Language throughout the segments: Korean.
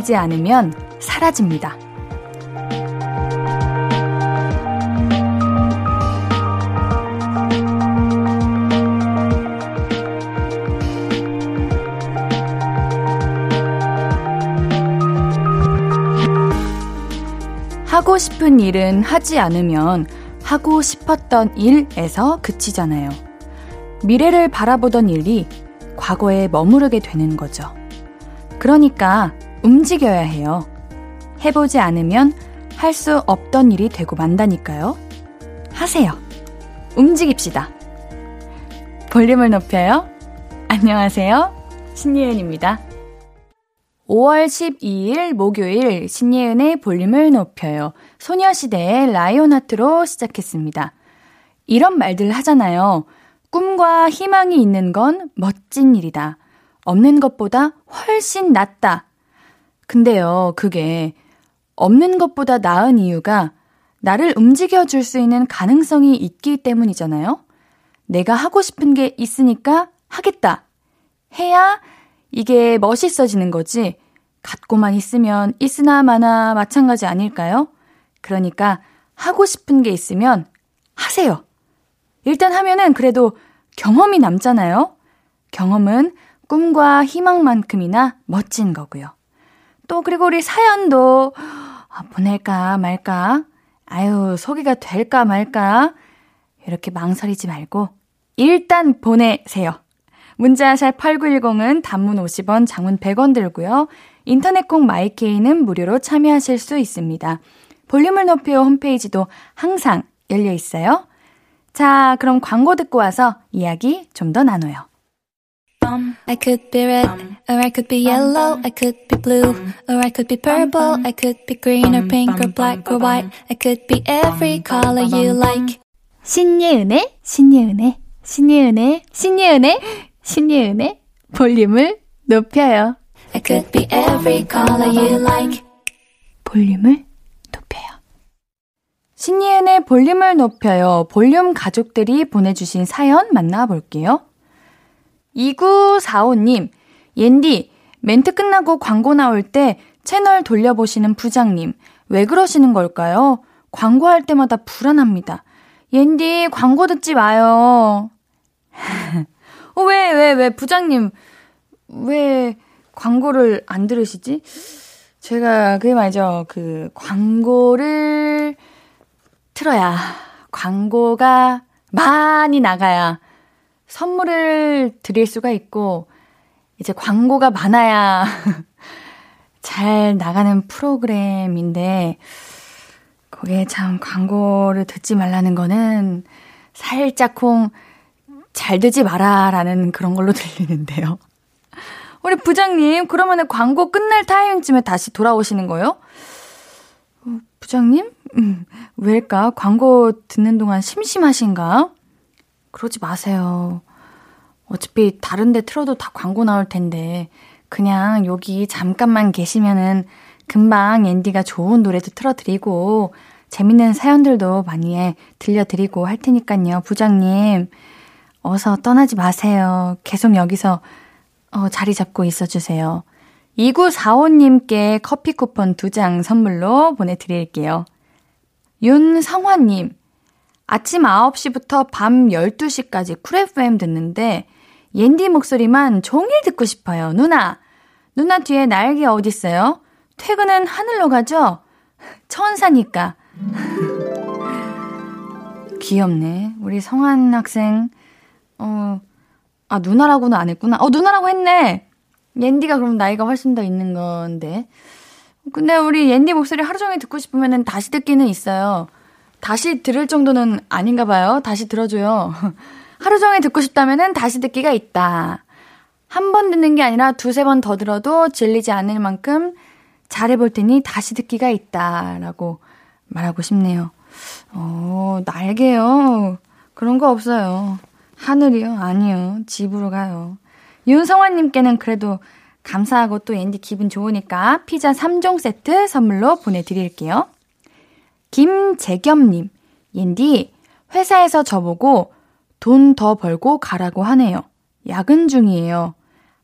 움직이지 않으면 사라집니다. 하고 싶은 일은 하지 않으면 하고 싶었던 일에서 그치잖아요. 미래를 바라보던 일이 과거에 머무르게 되는 거죠. 그러니까 움직여야 해요. 해보지 않으면 할 수 없던 일이 되고 만다니까요. 하세요. 움직입시다. 볼륨을 높여요. 안녕하세요. 신예은입니다. 5월 12일 목요일 신예은의 볼륨을 높여요. 소녀시대의 라이온하트로 시작했습니다. 이런 말들 하잖아요. 꿈과 희망이 있는 건 멋진 일이다. 없는 것보다 훨씬 낫다. 근데요, 그게 없는 것보다 나은 이유가 나를 움직여 줄 수 있는 가능성이 있기 때문이잖아요. 내가 하고 싶은 게 있으니까 하겠다. 해야 이게 멋있어지는 거지. 갖고만 있으면 있으나 마나 마찬가지 아닐까요? 그러니까 하고 싶은 게 있으면 하세요. 일단 하면은 그래도 경험이 남잖아요. 경험은 꿈과 희망만큼이나 멋진 거고요. 또 그리고 우리 사연도 아, 보낼까 말까 아유 소개가 될까 말까 이렇게 망설이지 말고 일단 보내세요. 문자샵 8910은 단문 50원, 장문 100원 들고요. 인터넷 콩 마이케이는 무료로 참여하실 수 있습니다. 볼륨을 높여 홈페이지도 항상 열려 있어요. 자, 그럼 광고 듣고 와서 이야기 좀 더 나눠요. I could be red, or I could be yellow, I could be blue, or I could be purple, I could be green or pink or black or white, I could be every color you like. 신예은의, 신예은의, 신예은의, 신예은의, 신예은의 볼륨을 높여요. I could be every color you like. 볼륨을 높여요. 신예은의 볼륨을 높여요. 볼륨 가족들이 보내주신 사연 만나볼게요. 2945님, 옌디, 멘트 끝나고 광고 나올 때 채널 돌려보시는 부장님, 왜 그러시는 걸까요? 광고할 때마다 불안합니다. 옌디, 광고 듣지 마요. 어, 왜, 왜, 왜, 부장님, 왜 광고를 안 들으시지? 제가, 그게 말이죠. 그, 광고를 틀어야, 광고가 많이 나가야 선물을 드릴 수가 있고, 이제 광고가 많아야 잘 나가는 프로그램인데, 거기에 참 광고를 듣지 말라는 거는 살짝쿵 잘 되지 마라라는 그런 걸로 들리는데요. 우리 부장님, 그러면은 광고 끝날 타이밍쯤에 다시 돌아오시는 거예요? 어, 부장님? 음, 왜일까? 광고 듣는 동안 심심하신가? 그러지 마세요. 어차피 다른 데 틀어도 다 광고 나올 텐데, 그냥 여기 잠깐만 계시면은 금방 앤디가 좋은 노래도 틀어드리고, 재밌는 사연들도 많이 들려드리고 할 테니까요, 부장님. 어서 떠나지 마세요. 계속 여기서 어, 자리 잡고 있어 주세요. 2945님께 커피 쿠폰 두장 선물로 보내드릴게요. 윤성화님, 아침 9시부터 밤 12시까지 쿨 FM 듣는데, 옌디 목소리만 종일 듣고 싶어요. 누나, 누나 뒤에 날개 어딨어요? 퇴근은 하늘로 가죠? 천사니까. 귀엽네. 우리 성한 학생, 어, 아, 누나라고는 안 했구나. 어, 누나라고 했네! 옌디가 그럼 나이가 훨씬 더 있는 건데. 근데 우리 옌디 목소리 하루 종일 듣고 싶으면 다시 듣기는 있어요. 다시 들을 정도는 아닌가 봐요. 다시 들어줘요. 하루 종일 듣고 싶다면은 다시 듣기가 있다. 한 번 듣는 게 아니라 두세 번 더 들어도 질리지 않을 만큼 잘해볼 테니 다시 듣기가 있다. 라고 말하고 싶네요. 어, 날개요. 그런 거 없어요. 하늘이요? 아니요. 집으로 가요. 윤성환님께는 그래도 감사하고 또 앤디 기분 좋으니까 피자 3종 세트 선물로 보내드릴게요. 김재겸님, 옌디, 회사에서 저보고 돈 더 벌고 가라고 하네요. 야근 중이에요.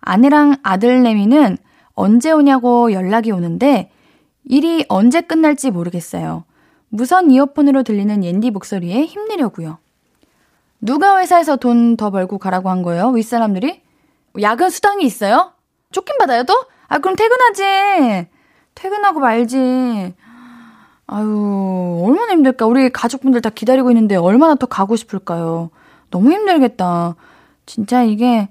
아내랑 아들내미는 언제 오냐고 연락이 오는데 일이 언제 끝날지 모르겠어요. 무선 이어폰으로 들리는 옌디 목소리에 힘내려고요. 누가 회사에서 돈 더 벌고 가라고 한 거예요? 윗사람들이? 야근 수당이 있어요? 쫓긴 받아요 또? 아 그럼 퇴근하지. 퇴근하고 말지. 아유 얼마나 힘들까. 우리 가족분들 다 기다리고 있는데 얼마나 더 가고 싶을까요? 너무 힘들겠다. 진짜 이게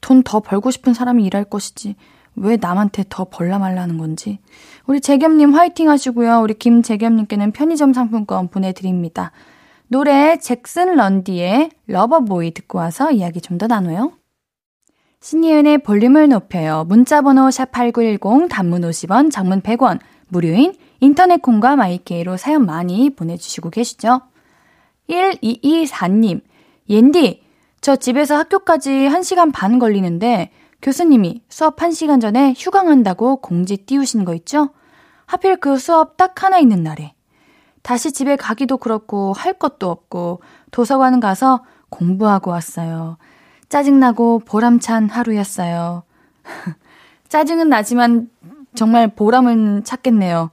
돈 더 벌고 싶은 사람이 일할 것이지. 왜 남한테 더 벌라 말라는 건지. 우리 재겸님 화이팅 하시고요. 우리 김재겸님께는 편의점 상품권 보내드립니다. 노래 잭슨 런디의 Lover Boy 듣고 와서 이야기 좀 더 나눠요. 신예은의 볼륨을 높여요. 문자번호 샵8910 단문 50원, 장문 100원, 무료인 인터넷 콩과 마이케이로 사연 많이 보내주시고 계시죠? 1224님, 옌디, 저 집에서 학교까지 1시간 반 걸리는데 교수님이 수업 1시간 전에 휴강한다고 공지 띄우신 거 있죠? 하필 그 수업 딱 하나 있는 날에. 다시 집에 가기도 그렇고 할 것도 없고 도서관 가서 공부하고 왔어요. 짜증나고 보람찬 하루였어요. 짜증은 나지만 정말 보람은 찾겠네요.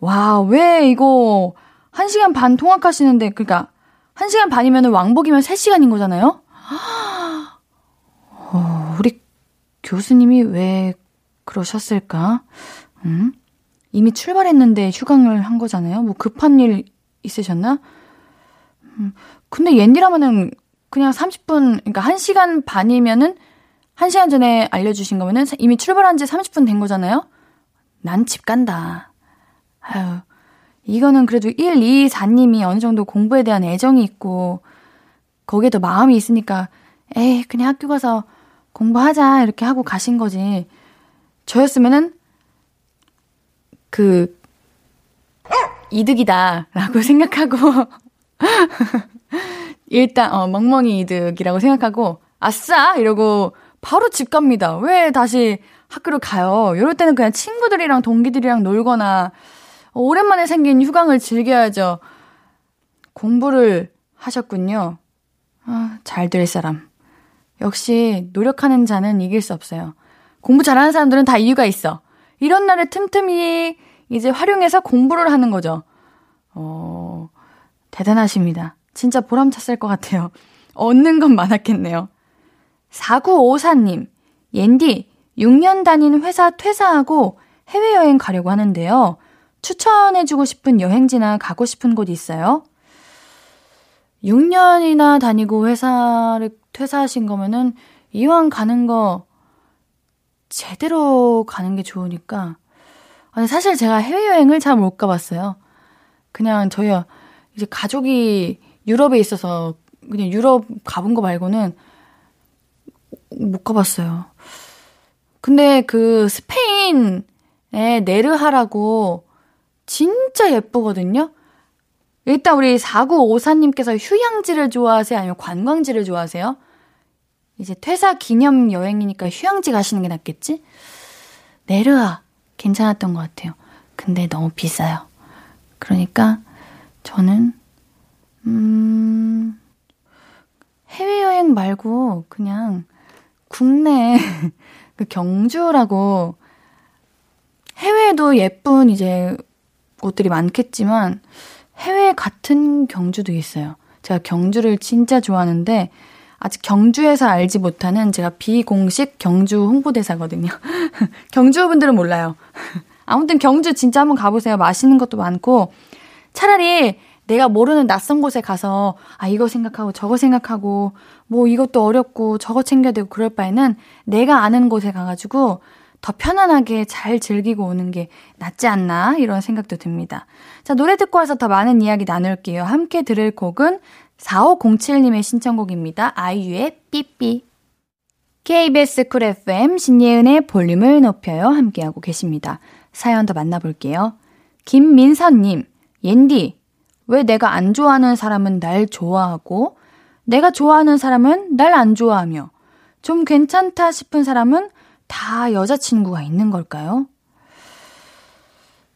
와, 왜 이거 1시간 반 통학하시는데, 그러니까 1시간 반이면 왕복이면 3시간인 거잖아요? 어, 우리 교수님이 왜 그러셨을까? 음? 이미 출발했는데 휴강을 한 거잖아요. 뭐 급한 일 있으셨나? 음, 근데 옌디라면은 그냥 30분, 그러니까 1시간 반이면은 1시간 전에 알려주신 거면은 이미 출발한 지 30분 된 거잖아요? 난 집 간다. 아유, 이거는 그래도 1, 2, 4님이 어느 정도 공부에 대한 애정이 있고, 거기에 도 마음이 있으니까, 에이, 그냥 학교 가서 공부하자, 이렇게 하고 가신 거지. 저였으면은, 그, 이득이다 라고 생각하고, 일단, 어, 멍멍이 이득이라고 생각하고, 아싸! 이러고 바로 집 갑니다. 왜 다시 학교를 가요? 이럴 때는 그냥 친구들이랑 동기들이랑 놀거나, 오랜만에 생긴 휴강을 즐겨야죠. 공부를 하셨군요. 아, 잘 될 사람. 역시 노력하는 자는 이길 수 없어요. 공부 잘하는 사람들은 다 이유가 있어. 이런 날을 틈틈이 이제 활용해서 공부를 하는 거죠. 어, 대단하십니다. 진짜 보람찼을 것 같아요. 얻는 건 많았겠네요. 4954님, 옌디, 6년 다닌 회사 퇴사하고 해외여행 가려고 하는데요. 추천해주고 싶은 여행지나 가고 싶은 곳 있어요? 6년이나 다니고 회사를 퇴사하신 거면은 이왕 가는 거 제대로 가는 게 좋으니까. 아니, 사실 제가 해외여행을 잘 못 가봤어요. 그냥 저희 이제 가족이 유럽에 있어서 그냥 유럽 가본 거 말고는 못 가봤어요. 근데 그 스페인에 네르하라고 진짜 예쁘거든요? 일단 우리 4954님께서 휴양지를 좋아하세요? 아니면 관광지를 좋아하세요? 이제 퇴사 기념 여행이니까 휴양지 가시는 게 낫겠지? 네르하 괜찮았던 것 같아요. 근데 너무 비싸요. 그러니까 저는 음, 해외여행 말고 그냥 국내 그 경주라고 해외에도 예쁜 이제 곳들이 많겠지만 해외 같은 경주도 있어요. 제가 경주를 진짜 좋아하는데 아직 경주에서 알지 못하는 제가 비공식 경주 홍보대사거든요. 경주 분들은 몰라요. 아무튼 경주 진짜 한번 가보세요. 맛있는 것도 많고 차라리 내가 모르는 낯선 곳에 가서 아 이거 생각하고 저거 생각하고 뭐 이것도 어렵고 저거 챙겨야 되고 그럴 바에는 내가 아는 곳에 가가지고 더 편안하게 잘 즐기고 오는 게 낫지 않나 이런 생각도 듭니다. 자 노래 듣고 와서 더 많은 이야기 나눌게요. 함께 들을 곡은 4507님의 신청곡입니다. 아이유의 삐삐 KBS 쿨 FM 신예은의 볼륨을 높여요 함께하고 계십니다. 사연 더 만나볼게요. 김민선님 옌디 왜 내가 안 좋아하는 사람은 날 좋아하고 내가 좋아하는 사람은 날 안 좋아하며 좀 괜찮다 싶은 사람은 다 여자친구가 있는 걸까요?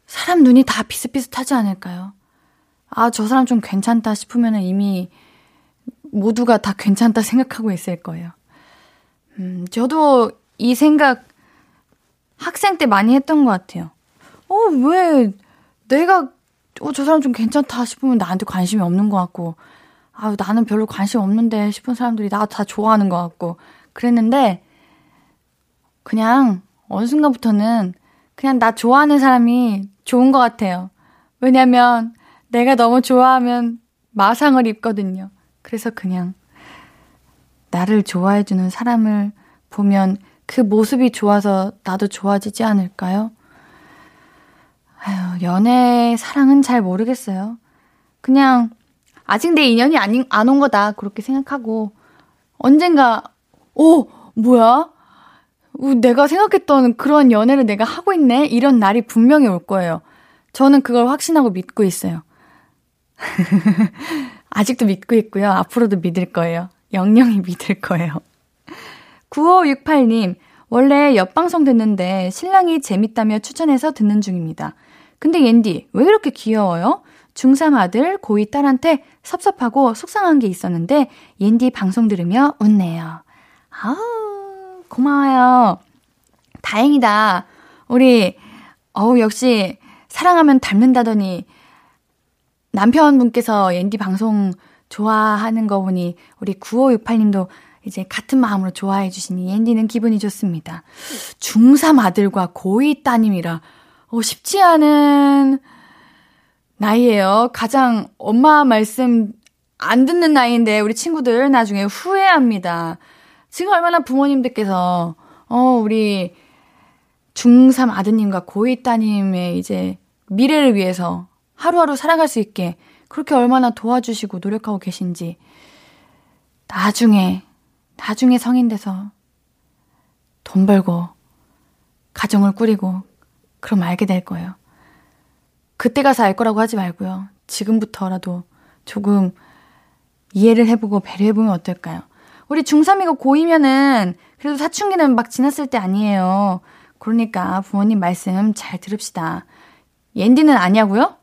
사람 눈이 다 비슷비슷하지 않을까요? 아, 저 사람 좀 괜찮다 싶으면 이미 모두가 다 괜찮다 생각하고 있을 거예요. 음, 저도 이 생각 학생 때 많이 했던 것 같아요. 어, 왜 내가, 어, 저 사람 좀 괜찮다 싶으면 나한테 관심이 없는 것 같고, 아 나는 별로 관심 없는데 싶은 사람들이 나 다 좋아하는 것 같고, 그랬는데, 그냥 어느 순간부터는 그냥 나 좋아하는 사람이 좋은 것 같아요. 왜냐면 내가 너무 좋아하면 마상을 입거든요. 그래서 그냥 나를 좋아해주는 사람을 보면 그 모습이 좋아서 나도 좋아지지 않을까요? 아유, 연애, 사랑은 잘 모르겠어요. 그냥 아직 내 인연이 안, 안온 거다. 그렇게 생각하고 언젠가, 오, 뭐야? 내가 생각했던 그런 연애를 내가 하고 있네? 이런 날이 분명히 올 거예요. 저는 그걸 확신하고 믿고 있어요. 아직도 믿고 있고요. 앞으로도 믿을 거예요. 영영이 믿을 거예요. 9568님, 원래 옆방송 듣는데 신랑이 재밌다며 추천해서 듣는 중입니다. 근데 옌디, 왜 이렇게 귀여워요? 중3 아들, 고2 딸한테 섭섭하고 속상한 게 있었는데, 옌디 방송 들으며 웃네요. 아우, 고마워요. 다행이다. 우리, 어우, 역시, 사랑하면 닮는다더니, 남편분께서 옌디 방송 좋아하는 거 보니 우리 9568님도 이제 같은 마음으로 좋아해 주시니 옌디는 기분이 좋습니다. 중3 아들과 고2 따님이라 어, 쉽지 않은 나이에요 가장 엄마 말씀 안 듣는 나이인데 우리 친구들 나중에 후회합니다. 지금 얼마나 부모님들께서 어 우리 중3 아드님과 고2 따님의 이제 미래를 위해서 하루하루 살아갈 수 있게 그렇게 얼마나 도와주시고 노력하고 계신지 나중에 나중에 성인 돼서 돈 벌고 가정을 꾸리고 그럼 알게 될 거예요. 그때 가서 알 거라고 하지 말고요. 지금부터라도 조금 이해를 해보고 배려해보면 어떨까요? 우리 중3이고 고2면은 그래도 사춘기는 막 지났을 때 아니에요. 그러니까 부모님 말씀 잘 들읍시다. 옌디는 아니냐고요?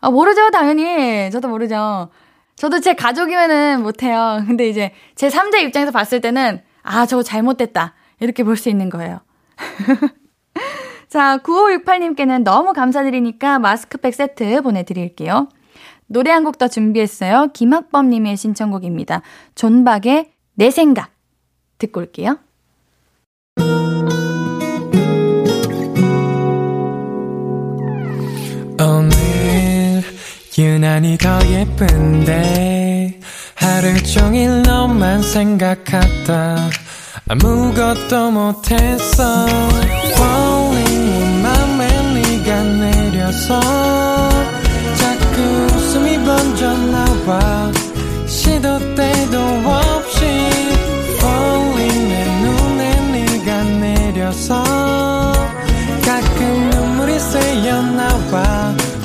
아, 모르죠, 당연히. 저도 모르죠. 저도 제 가족이면은 못해요. 근데 이제 제 3자 입장에서 봤을 때는, 아, 저거 잘못됐다. 이렇게 볼 수 있는 거예요. 자, 9568님께는 너무 감사드리니까 마스크팩 세트 보내드릴게요. 노래 한 곡 더 준비했어요. 김학범님의 신청곡입니다. 존박의 내 생각. 듣고 올게요. 유난히 더 예쁜데 하루 종일 너만 생각하다 아무것도 못했어 Falling 맘에 네가 내려서 자꾸 웃음이 번져 나와 시도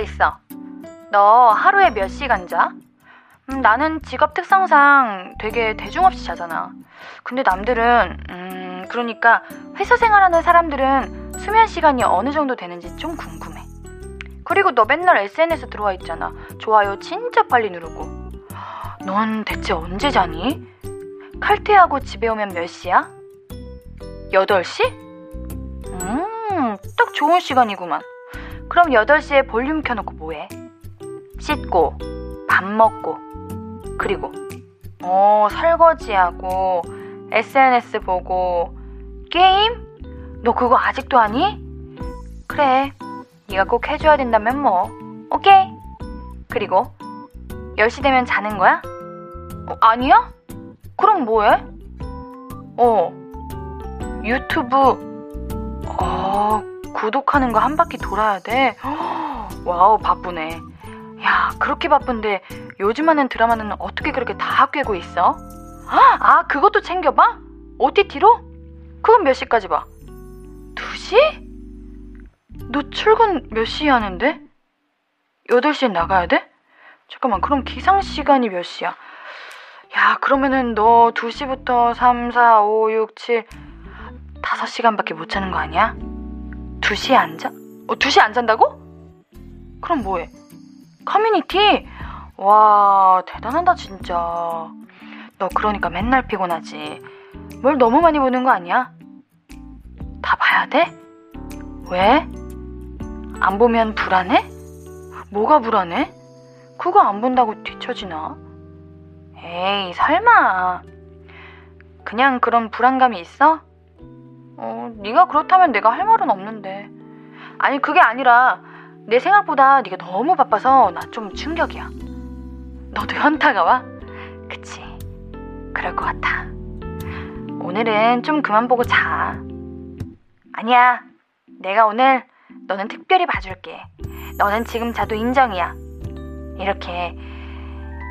있어. 너 하루에 몇 시간 자? 음, 나는 직업 특성상 되게 대중 없이 자잖아. 근데 남들은, 음, 그러니까 회사 생활하는 사람들은 수면 시간이 어느 정도 되는지 좀 궁금해. 그리고 너 맨날 SNS 들어와 있잖아. 좋아요 진짜 빨리 누르고. 넌 대체 언제 자니? 칼퇴하고 집에 오면 몇 시야? 8시? 음, 딱 좋은 시간이구만. 그럼 8시에 볼륨 켜놓고 뭐해? 씻고, 밥 먹고, 그리고, 어, 설거지하고, SNS 보고, 게임? 너 그거 아직도 하니? 그래, 네가 꼭 해줘야 된다면 뭐, 오케이. 그리고, 10시 되면 자는 거야? 어, 아니야? 그럼 뭐해? 어, 유튜브, 어, 구독하는 거 한 바퀴 돌아야 돼. Wow, 바쁘네. 야, 그렇게 바쁜데 요즘 하는 드라마는 어떻게 그렇게 다 꿰고 있어? 아, 그것도 챙겨봐? OTT로? 그건 몇 시까지 봐? 2시? 너 출근 몇 시에 하는데? 8시에 나가야 돼? 잠깐만, 그럼 기상 시간이 몇 시야? 야, 그러면은 너 2시부터 3, 4, 5, 6, 7, 5시간밖에 못 자는 거 아니야? 2시에 안 자? 어, 2시에 안 잔다고? 그럼 뭐해? 커뮤니티? 와, 대단하다, 진짜. 너 그러니까 맨날 피곤하지. 뭘 너무 많이 보는 거 아니야? 다 봐야 돼? 왜? 안 보면 불안해? 뭐가 불안해? 그거 안 본다고 뒤처지나? 에이, 설마. 그냥 그런 불안감이 있어? 어, 네가 그렇다면 내가 할 말은 없는데. 아니, 그게 아니라 내 생각보다 네가 너무 바빠서 나 좀 충격이야. 너도 현타가 와? 그치. 그럴 것 같아. 오늘은 좀 그만 보고 자. 아니야. 내가 오늘 너는 특별히 봐줄게. 너는 지금 자도 인정이야. 이렇게,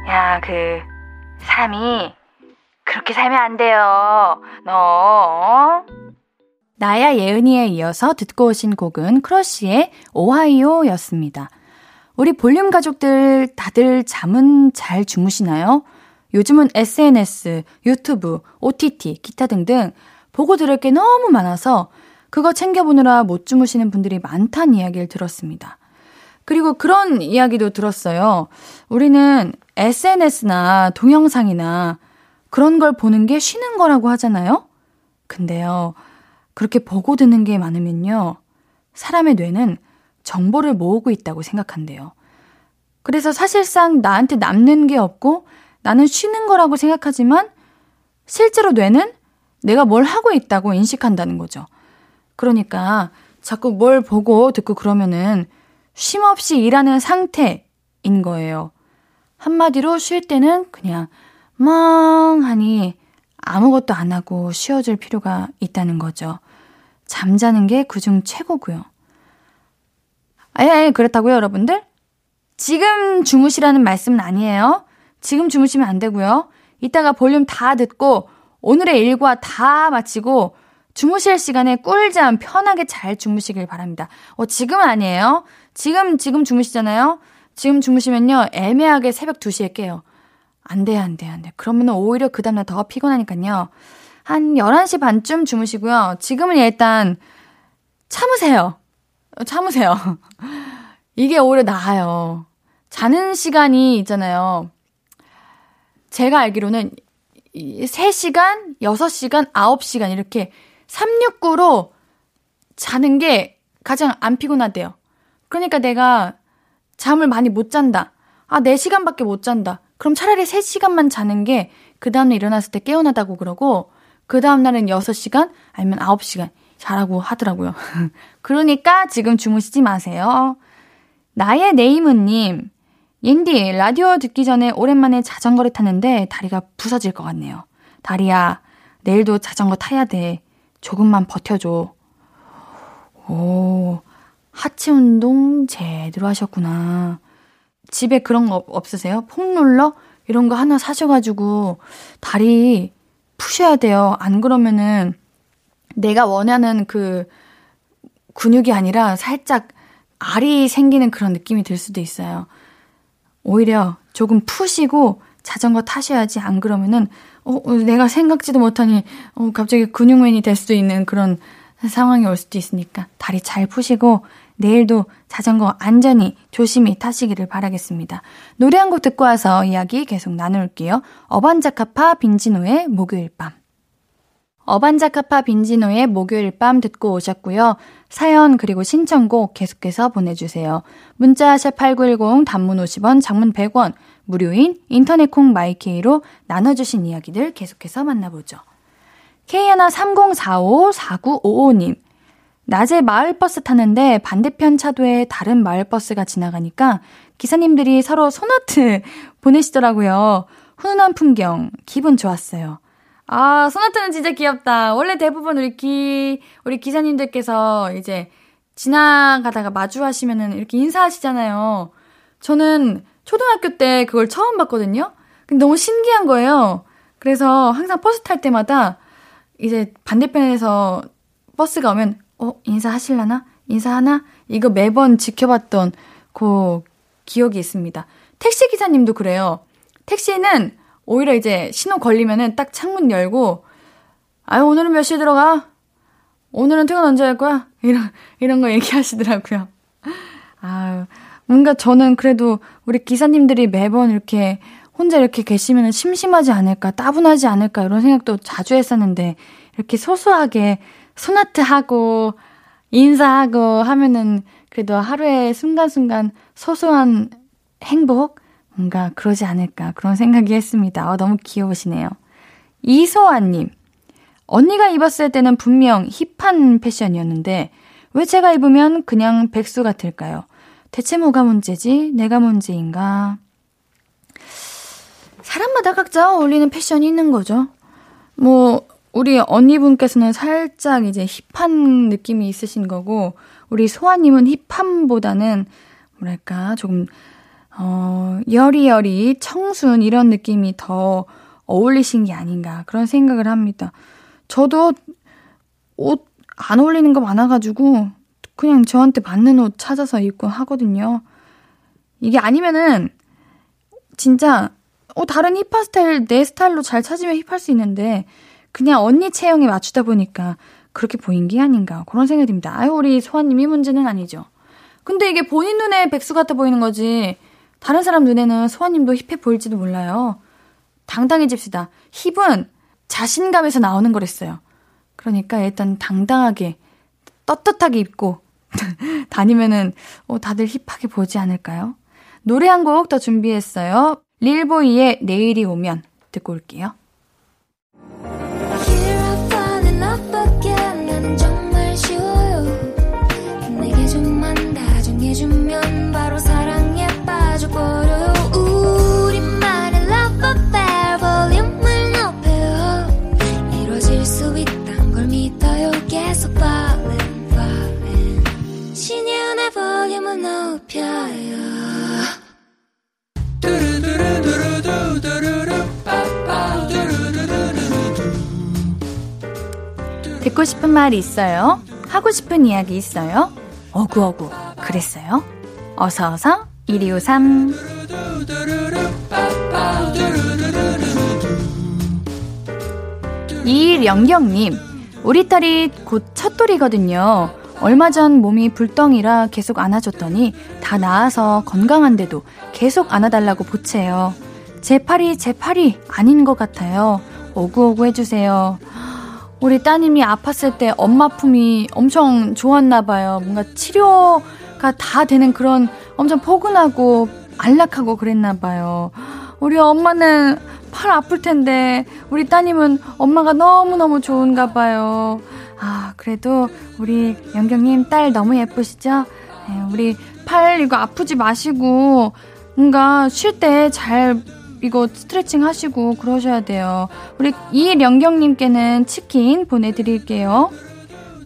야, 그, 사람이 그렇게 살면 안 돼요. 너. 어? 나야 예은이에 이어서 듣고 오신 곡은 크러쉬의 오하이오였습니다. 우리 볼륨 가족들 다들 잠은 잘 주무시나요? 요즘은 SNS, 유튜브, OTT, 기타 등등 보고 들을 게 너무 많아서 그거 챙겨보느라 못 주무시는 분들이 많다는 이야기를 들었습니다. 그리고 그런 이야기도 들었어요. 우리는 SNS나 동영상이나 그런 걸 보는 게 쉬는 거라고 하잖아요? 근데요, 그렇게 보고 듣는 게 많으면요. 사람의 뇌는 정보를 모으고 있다고 생각한대요. 그래서 사실상 나한테 남는 게 없고 나는 쉬는 거라고 생각하지만 실제로 뇌는 내가 뭘 하고 있다고 인식한다는 거죠. 그러니까 자꾸 뭘 보고 듣고 그러면은 쉼 없이 일하는 상태인 거예요. 한마디로 쉴 때는 그냥 멍하니 아무것도 안 하고 쉬어줄 필요가 있다는 거죠. 잠자는 게 그중 최고고요. 아예, 그렇다고요, 여러분들? 지금 주무시라는 말씀은 아니에요. 지금 주무시면 안 되고요. 이따가 볼륨 다 듣고 오늘의 일과 다 마치고 주무실 시간에 꿀잠 편하게 잘 주무시길 바랍니다. 어, 지금은 아니에요. 지금, 지금 주무시잖아요? 지금 주무시면요, 애매하게 새벽 2시에 깨요. 안 돼요, 안 돼요, 안 돼요. 그러면 오히려 그 다음날 더 피곤하니까요. 한 11시 반쯤 주무시고요. 지금은 일단 참으세요. 참으세요. 이게 오히려 나아요. 자는 시간이 있잖아요. 제가 알기로는 3시간, 6시간, 9시간 이렇게 369로 자는 게 가장 안 피곤하대요. 그러니까 내가 잠을 많이 못 잔다. 아, 4시간밖에 못 잔다. 그럼 차라리 3시간만 자는 게 그 다음에 일어났을 때 깨어나다고 그러고 그 다음날은 6시간 아니면 9시간 자라고 하더라고요. 그러니까 지금 주무시지 마세요. 나의 네이무님, 옌디, 라디오 듣기 전에 오랜만에 자전거를 탔는데 다리가 부서질 것 같네요. 다리야, 내일도 자전거 타야 돼. 조금만 버텨줘. 오, 하체 운동 제대로 하셨구나. 집에 그런 거 없으세요? 폼롤러? 이런 거 하나 사셔가지고 다리 푸셔야 돼요. 안 그러면은 내가 원하는 그 근육이 아니라 살짝 알이 생기는 그런 느낌이 들 수도 있어요. 오히려 조금 푸시고 자전거 타셔야지 안 그러면은 어, 어 내가 생각지도 못하니 어 갑자기 근육맨이 될 수도 있는 그런 상황이 올 수도 있으니까 다리 잘 푸시고 내일도 자전거 안전히 조심히 타시기를 바라겠습니다. 노래 한 곡 듣고 와서 이야기 계속 나눌게요. 어반자카파 빈지노의 목요일 밤. 어반자카파 빈지노의 목요일 밤 듣고 오셨고요. 사연 그리고 신청곡 계속해서 보내주세요. 문자 샵8910 단문 50원 장문 100원 무료인 인터넷 콩 마이케이로 나눠주신 이야기들 계속해서 만나보죠. K130454955님 낮에 마을버스 타는데 반대편 차도에 다른 마을버스가 지나가니까 기사님들이 서로 손아트 보내시더라고요. 훈훈한 풍경, 기분 좋았어요. 아, 손아트는 진짜 귀엽다. 원래 대부분 우리 기, 우리 기사님들께서 이제 지나가다가 마주하시면은 이렇게 인사하시잖아요. 저는 초등학교 때 그걸 처음 봤거든요. 근데 너무 신기한 거예요. 그래서 항상 버스 탈 때마다 이제 반대편에서 버스가 오면 어 인사하실라나 인사하나 이거 매번 지켜봤던 그 기억이 있습니다. 택시 기사님도 그래요. 택시는 오히려 이제 신호 걸리면은 딱 창문 열고 아유 오늘은 몇 시에 들어가? 오늘은 퇴근 언제 할 거야? 이런 이런 거 얘기하시더라고요. 아유 뭔가 저는 그래도 우리 기사님들이 매번 이렇게 혼자 이렇게 계시면 심심하지 않을까, 따분하지 않을까, 이런 생각도 자주 했었는데, 이렇게 소소하게 소나트 하고, 인사하고 하면은 그래도 하루의 순간순간 소소한 행복? 뭔가 그러지 않을까, 그런 생각이 했습니다. 어, 너무 귀여우시네요. 이소아님. 언니가 입었을 때는 분명 힙한 패션이었는데, 왜 제가 입으면 그냥 백수 같을까요? 대체 뭐가 문제지? 내가 문제인가? 사람마다 각자 어울리는 패션이 있는 거죠. 뭐, 우리 언니분께서는 살짝 이제 힙한 느낌이 있으신 거고, 우리 소아님은 힙함보다는, 뭐랄까, 조금, 어, 여리여리, 청순, 이런 느낌이 더 어울리신 게 아닌가, 그런 생각을 합니다. 저도 옷 안 어울리는 거 많아가지고, 그냥 저한테 맞는 옷 찾아서 입고 하거든요. 이게 아니면은, 진짜, 어, 다른 힙합 스타일, 내 스타일로 잘 찾으면 힙할 수 있는데, 그냥 언니 체형에 맞추다 보니까 그렇게 보인 게 아닌가. 그런 생각이 듭니다. 아유, 우리 소아님이 문제는 아니죠. 근데 이게 본인 눈에 백수 같아 보이는 거지, 다른 사람 눈에는 소아님도 힙해 보일지도 몰라요. 당당해집시다. 힙은 자신감에서 나오는 거랬어요. 그러니까 일단 당당하게, 떳떳하게 입고, 다니면은 어, 다들 힙하게 보지 않을까요? 노래 한 곡 더 준비했어요. 릴보이의 내일이 오면 듣고 올게요. 듣고 싶은 말이 있어요? 하고 싶은 이야기 있어요? 어구어구 그랬어요? 어서어서 1253 이일영경님 우리 딸이 곧 첫돌이거든요 얼마 전 몸이 불덩이라 계속 안아줬더니 다 나아서 건강한데도 계속 안아달라고 보채요. 제 팔이 제 팔이 아닌 것 같아요. 오구오구 해주세요. 우리 따님이 아팠을 때 엄마 품이 엄청 좋았나 봐요. 뭔가 치료가 다 되는 그런 엄청 포근하고 안락하고 그랬나 봐요. 우리 엄마는 팔 아플 텐데 우리 따님은 엄마가 너무너무 좋은가 봐요. 아, 그래도 우리 영경님 딸 너무 예쁘시죠? 네, 우리 팔 이거 아프지 마시고 뭔가 쉴 때 잘 이거 스트레칭 하시고 그러셔야 돼요. 우리 이영경님께는 치킨 보내드릴게요.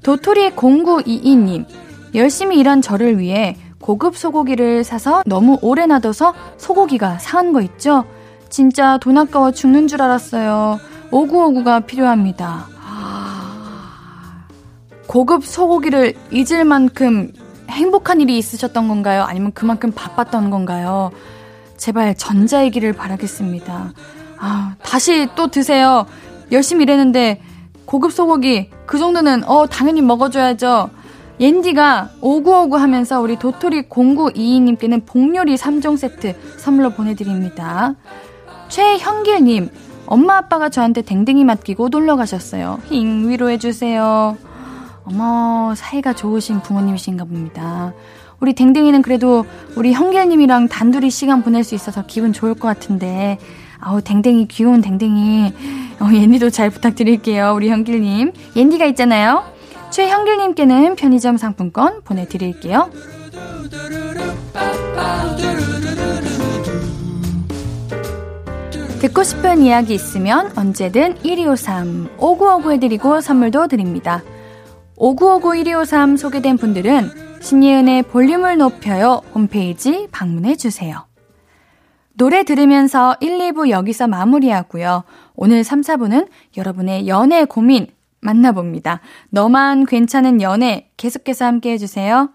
도토리 0922님, 열심히 일한 저를 위해 고급 소고기를 사서 너무 오래 놔둬서 소고기가 상한 거 있죠? 진짜 돈 아까워 죽는 줄 알았어요. 오구오구가 필요합니다. 고급 소고기를 잊을 만큼 행복한 일이 있으셨던 건가요? 아니면 그만큼 바빴던 건가요? 제발 전자이기를 바라겠습니다. 아, 다시 또 드세요. 열심히 일했는데 고급 소고기 그 정도는 어 당연히 먹어줘야죠. 옌디가 오구오구 하면서 우리 도토리 0922님께는 복요리 3종 세트 선물로 보내드립니다. 최형길님, 엄마 아빠가 저한테 댕댕이 맡기고 놀러 가셨어요. 힝, 위로해주세요. 어머, 사이가 좋으신 부모님이신가 봅니다. 우리 댕댕이는 그래도 우리 형길님이랑 단둘이 시간 보낼 수 있어서 기분 좋을 것 같은데, 아우, 댕댕이, 귀여운 댕댕이. 어, 옌디도 잘 부탁드릴게요. 우리 형길님. 옌디가 있잖아요. 최형길님께는 편의점 상품권 보내드릴게요. 듣고 싶은 이야기 있으면 언제든 1253 5959 해드리고 선물도 드립니다. 5959-1253 소개된 분들은 신예은의 볼륨을 높여요 홈페이지 방문해 주세요. 노래 들으면서 1, 2부 여기서 마무리하고요. 오늘 3, 4부는 여러분의 연애 고민 만나봅니다. 너만 괜찮은 연애 계속해서 함께 해주세요.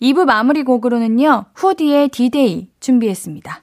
2부 마무리 곡으로는요, 후디의 D-Day 준비했습니다.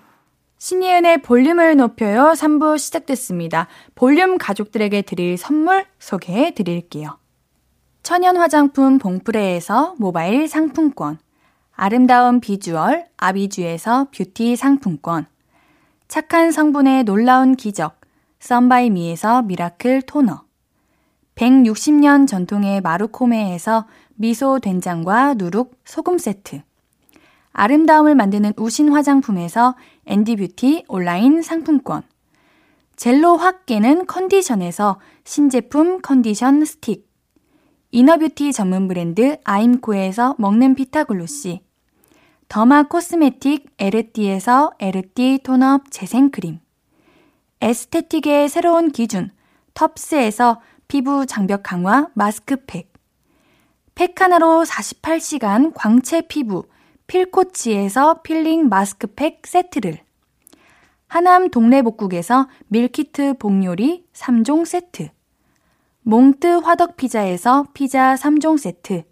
신예은의 볼륨을 높여요. 3부 시작됐습니다. 볼륨 가족들에게 드릴 선물 소개해 드릴게요. 천연 화장품 봉프레에서 모바일 상품권, 아름다운 비주얼 아비주에서 뷰티 상품권, 착한 성분의 놀라운 기적 썬바이미에서 미라클 토너, 160년 전통의 마루코메에서 미소 된장과 누룩 소금 세트, 아름다움을 만드는 우신 화장품에서 앤디뷰티 온라인 상품권. 젤로 확 깨는 컨디션에서 신제품 컨디션 스틱. inner beauty 전문 브랜드 아임코에서 먹는 피타글로시. derma cosmetic 에르띠에서 에르띠 tone up 재생크림. esthetic의 새로운 기준 텁스에서 피부 장벽 강화 마스크팩. 팩 하나로 48시간 광채 피부 필코치에서 필링 마스크팩 세트를 하남 동래복국에서 밀키트 복요리 3종 세트 몽뜨 화덕피자에서 피자 3종 세트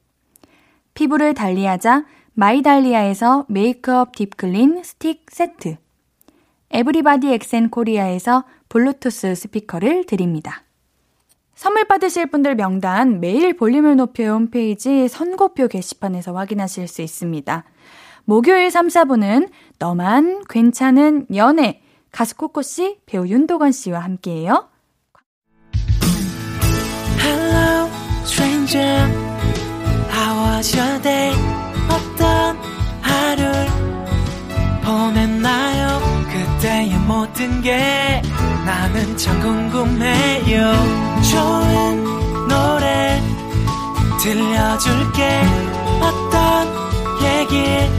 피부를 달리하자 마이달리아에서 메이크업 deep clean 스틱 세트 에브리바디 엑센 코리아에서 블루투스 스피커를 드립니다. 선물 받으실 분들 명단 매일 볼륨을 높여 홈페이지 선고표 게시판에서 확인하실 수 있습니다. 목요일 3, 4부는 너만 괜찮은 연애 가수 코코씨, 배우 윤도건 씨와 함께해요. Hello, stranger. How was your day? 어떤 하루를 보냈나요? 그때의 모든 게 나는 참 궁금해요. 좋은 노래 들려줄게. 어떤 얘기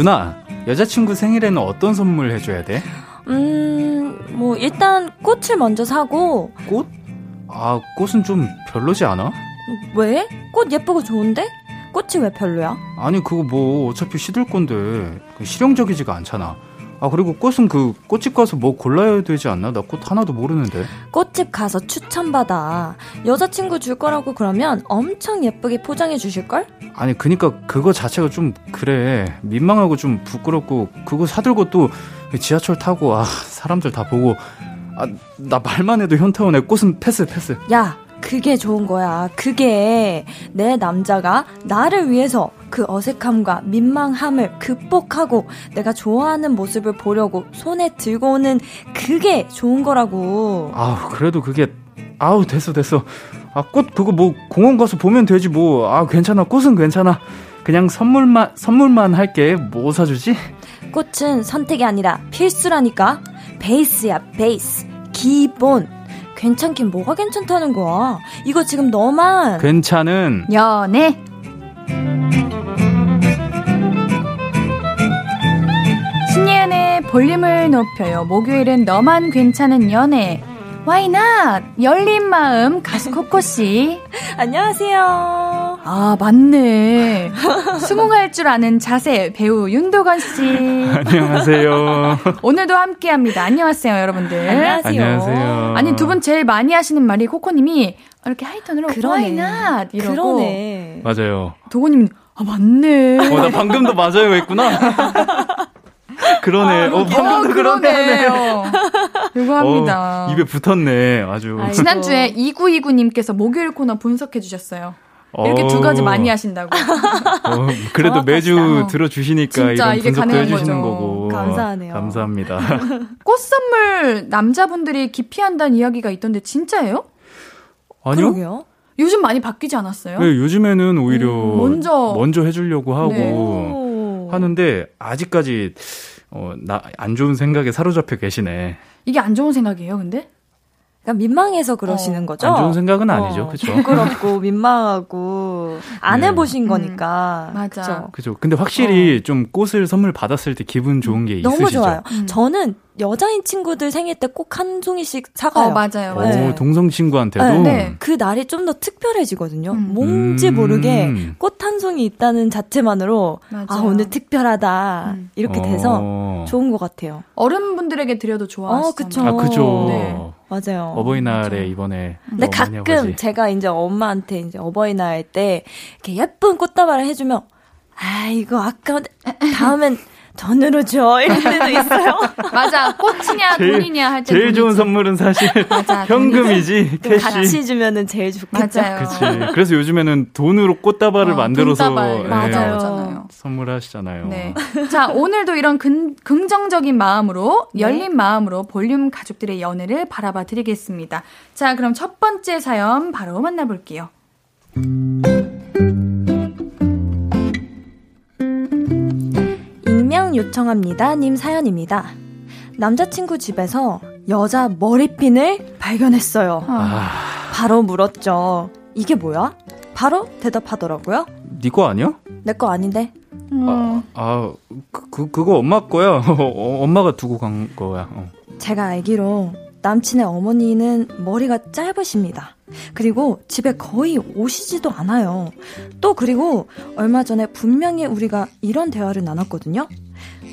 누나, 여자친구 생일에는 어떤 선물 해줘야 돼? 음, 뭐, 일단 꽃을 먼저 사고. 꽃? 아, 꽃은 좀 별로지 않아? 왜? 꽃 예쁘고 좋은데? 꽃이 왜 별로야? 아니, 그거 뭐, 어차피 시들 건데, 실용적이지가 않잖아. 아, 그리고 꽃은 그, 꽃집 가서 뭐 골라야 되지 않나? 나 꽃 하나도 모르는데. 꽃집 가서 추천받아. 여자친구 줄 거라고 그러면 엄청 예쁘게 포장해 주실 걸? 아니, 그니까 그거 자체가 좀, 그래. 민망하고 좀 부끄럽고, 그거 사들고 또 지하철 타고, 아, 사람들 다 보고, 아, 나 말만 해도 현타 오네. 꽃은 패스, 패스. 야, 그게 좋은 거야. 그게 내 남자가 나를 위해서 그 어색함과 민망함을 극복하고 내가 좋아하는 모습을 보려고 손에 들고 오는 그게 좋은 거라고. 아우, 그래도 그게, 아우, 됐어, 됐어. 아, 꽃 그거 뭐 공원 가서 보면 되지 뭐. 아, 괜찮아. 꽃은 괜찮아. 그냥 선물만, 선물만 할게. 뭐 사주지? 꽃은 선택이 아니라 필수라니까. 베이스야, 베이스. 기본. 괜찮긴 뭐가 괜찮다는 거야. 이거 지금 너만. 괜찮은. 연애. 신예은의 볼륨을 높여요. 목요일은 너만 괜찮은 연애. Why not? 열린 마음 가수 코코 씨. 안녕하세요. 아, 맞네. 수긍할 줄 아는 자세 배우 윤도건 씨. 안녕하세요. 오늘도 함께 합니다. 안녕하세요, 여러분들. 안녕하세요. 안녕하세요. 아니, 두 분 제일 많이 하시는 말이 코코님이 이렇게 하이톤으로 그러네. Why not? 이러고. 그러네. 맞아요. 도건님은 아, 맞네. 어, 나 방금도 맞아요 했구나. 그러네. 어, 방금도 그러네. 그러네요. 이거 합니다. 어, 입에 붙었네. 아주. 아이고. 지난주에 2929님께서 목요일 코너 분석해 주셨어요. 이렇게 어, 두 가지 많이 하신다고. 어, 그래도. 매주 들어주시니까 진짜 이런 분석도 가능한 해주시는 거죠. 거고. 감사하네요. 감사합니다. 꽃 선물 남자분들이 기피한다는 이야기가 있던데 진짜예요? 아니요? 그러게요. 요즘 많이 바뀌지 않았어요? 네, 요즘에는 오히려 음, 먼저- 먼저 해주려고 하고 네. 오. 하는데 아직까지 어, 나 안 좋은 생각에 사로잡혀 계시네. 이게 안 좋은 생각이에요, 근데? 그러니까 민망해서 그러시는 어. 거죠? 안 좋은 생각은 아니죠, 어, 그쵸? 부끄럽고 민망하고 안 네. 해보신 음. 거니까. 맞아. 그죠. 근데 확실히 좀 꽃을 선물 받았을 때 기분 좋은 게 너무 있으시죠? 좋아요. 음. 저는 여자인 친구들 생일 때 꼭 한 종이씩 사가요. 어, 맞아요, 오, 맞아요. 동성 친구한테도 네, 네. 그 날이 좀 더 특별해지거든요. 음. 뭔지 음. 모르게 꽃한 송이 있다는 자체만으로 아 맞아요. 오늘 특별하다 음. 이렇게 돼서 어. 좋은 것 같아요. 어른분들에게 드려도 좋아하시잖아요. 어, 그쵸. 아, 그죠. 네. 맞아요. 어버이날에 맞아요. 이번에 근데 많이 가끔 해보지. 제가 이제 엄마한테 이제 어버이날 때 이렇게 예쁜 꽃다발을 해주면 아 이거 아까 다음엔 돈으로 줘 이럴 때도 있어요. 맞아. 꽃이냐 제일- 돈이냐 할 때. 제일 좋은 선물은 사실 맞아. 현금이지 또 캐시. 같이 주면은 제일 좋겠죠. 맞아요. 그치. 그래서 요즘에는 돈으로 꽃다발을 어, 만들어서 돈다발 예, 맞아요. 나오잖아요. 선물하시잖아요. 네. 자, 오늘도 이런 근, 긍정적인 마음으로, 네. 열린 마음으로 볼륨 가족들의 연애를 바라봐 드리겠습니다. 자, 그럼 첫 번째 사연 바로 만나볼게요. 익명 요청합니다. 님 사연입니다. 남자친구 집에서 여자 머리핀을 발견했어요. 아, 바로 물었죠. 이게 뭐야? 바로 대답하더라고요. 니거 아니야? 내 거 아닌데. 음, 아, 그, 그, 그거 엄마 거야. 어, 엄마가 두고 간 거야. 어. 제가 알기로 남친의 어머니는 머리가 짧으십니다. 그리고 집에 거의 오시지도 않아요. 또 그리고 얼마 전에 분명히 우리가 이런 대화를 나눴거든요.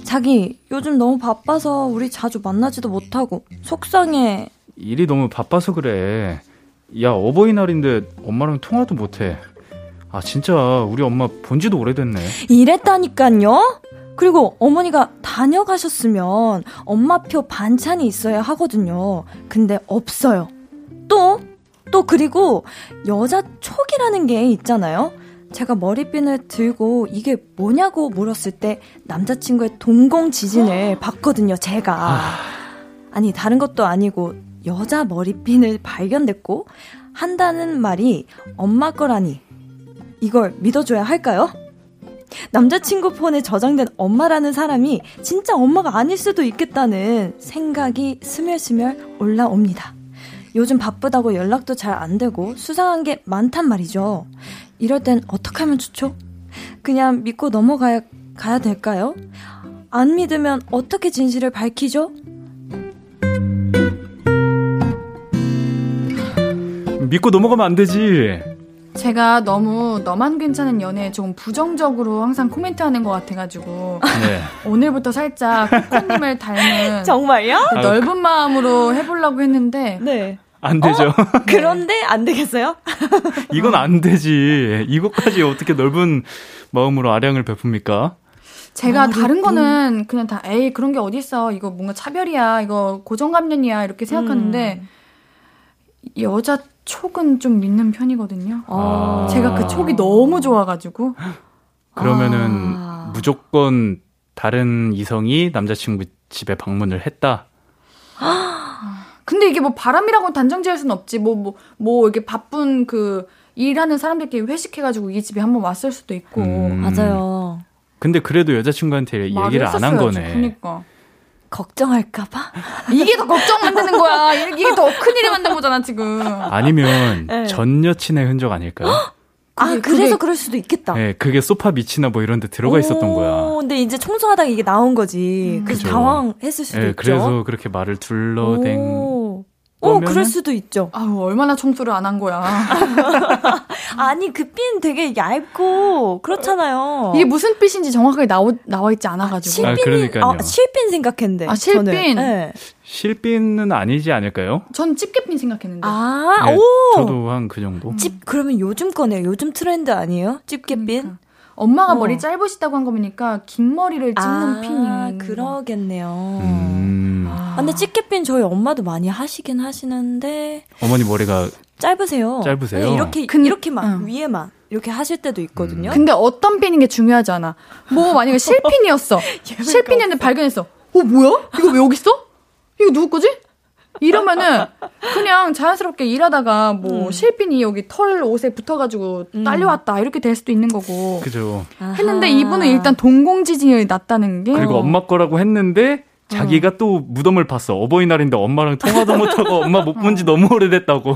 자기 요즘 너무 바빠서 우리 자주 만나지도 못하고 속상해. 일이 너무 바빠서 그래. 야, 어버이날인데 엄마랑 통화도 못해. 아, 진짜 우리 엄마 본 지도 오래됐네. 이랬다니깐요? 그리고 어머니가 다녀가셨으면 엄마표 반찬이 있어야 하거든요. 근데 없어요. 또, 또 그리고 여자 촉이라는 게 있잖아요. 제가 머리핀을 들고 이게 뭐냐고 물었을 때 남자친구의 동공 지진을 봤거든요, 제가. 아니, 다른 것도 아니고 여자 머리핀을 발견됐고 한다는 말이 엄마 거라니. 이걸 믿어줘야 할까요? 남자친구 폰에 저장된 엄마라는 사람이 진짜 엄마가 아닐 수도 있겠다는 생각이 스멸스멸 올라옵니다. 요즘 바쁘다고 연락도 잘 안 되고 수상한 게 많단 말이죠. 이럴 땐 어떻게 하면 좋죠? 그냥 믿고 넘어가야 가야 될까요? 안 믿으면 어떻게 진실을 밝히죠? 믿고 넘어가면 안 되지. 제가 너무 너만 괜찮은 연애에 조금 부정적으로 항상 코멘트하는 것 같아가지고 네. 오늘부터 살짝 코코님을 닮은 정말요? 그 넓은 마음으로 해보려고 했는데 네. 안 되죠. 그런데 안 되겠어요? 이건 안 되지. 이것까지 어떻게 넓은 마음으로 아량을 베풉니까? 제가 아, 다른 네. 거는 그냥 다 에이 그런 게 어딨어 이거 뭔가 차별이야 이거 고정감련이야 이렇게 생각하는데 여자 촉은 좀 믿는 편이거든요. 어. 제가 그 촉이 너무 좋아가지고 그러면은 아. 무조건 다른 이성이 남자친구 집에 방문을 했다. 근데 이게 뭐 바람이라고 단정 지을 수는 없지 뭐 뭐 뭐 이렇게 바쁜 그 일하는 사람들끼리 회식해가지고 이 집에 한번 왔을 수도 있고 음. 맞아요. 근데 그래도 여자친구한테 얘기를 안 한. 거네. 그러니까 걱정할까봐? 이게 더 걱정 만드는 거야. 이게 더 큰일이 만든 거잖아 지금. 아니면 네. 전 여친의 흔적 아닐까요? 아, 그게- 그래서 그럴 수도 있겠다. 네, 그게 소파 밑이나 뭐 이런 데 들어가 있었던 거야. 오, 근데 이제 청소하다가 이게 나온 거지. 음. 그래서 그죠. 당황했을 수도 네, 있죠. 그래서 그렇게 말을 둘러댄 어, 그럴 수도 있죠. 아유, 얼마나 청소를 안 한 거야. 아니, 그 핀 되게 얇고, 그렇잖아요. 이게 무슨 핏인지 정확하게 나오, 나와 있지 않아가지고. 아, 실핀이, 그러니까요. 아, 실핀 생각했는데. 아, 실핀? 저는. 네. 실핀은 아니지 않을까요? 전 집게핀 생각했는데. 아, 네, 오! 저도 한 그 정도. 집, 그러면 요즘 거네요. 요즘 트렌드 아니에요? 집게핀? 그러니까. 엄마가 어. 머리 짧으시다고 한 거 보니까 긴 머리를 찍는 아, 핀이. 그러겠네요. 음. 아, 근데 집게핀 저희 엄마도 많이 하시긴 하시는데, 어머니 머리가 짧으세요. 짧으세요? 네, 이렇게, 근- 이렇게만, 응. 위에만. 이렇게 하실 때도 있거든요. 근데 어떤 핀인 게 중요하지 않아. 뭐 만약에 실핀이었어. 실핀이었는데 발견했어. 어 뭐야? 이거 왜 여기 있어? 이거 누구 거지? 이러면은 그냥 자연스럽게 일하다가 뭐 음. 실핀이 여기 털 옷에 붙어가지고 음. 딸려왔다 이렇게 될 수도 있는 거고. 그죠. 했는데 아하. 이분은 일단 동공지진이 났다는 게 그리고 엄마 거라고 했는데 자기가 또 무덤을 봤어. 어버이날인데 엄마랑 통화도 못하고 엄마 못 본 지 너무 오래됐다고.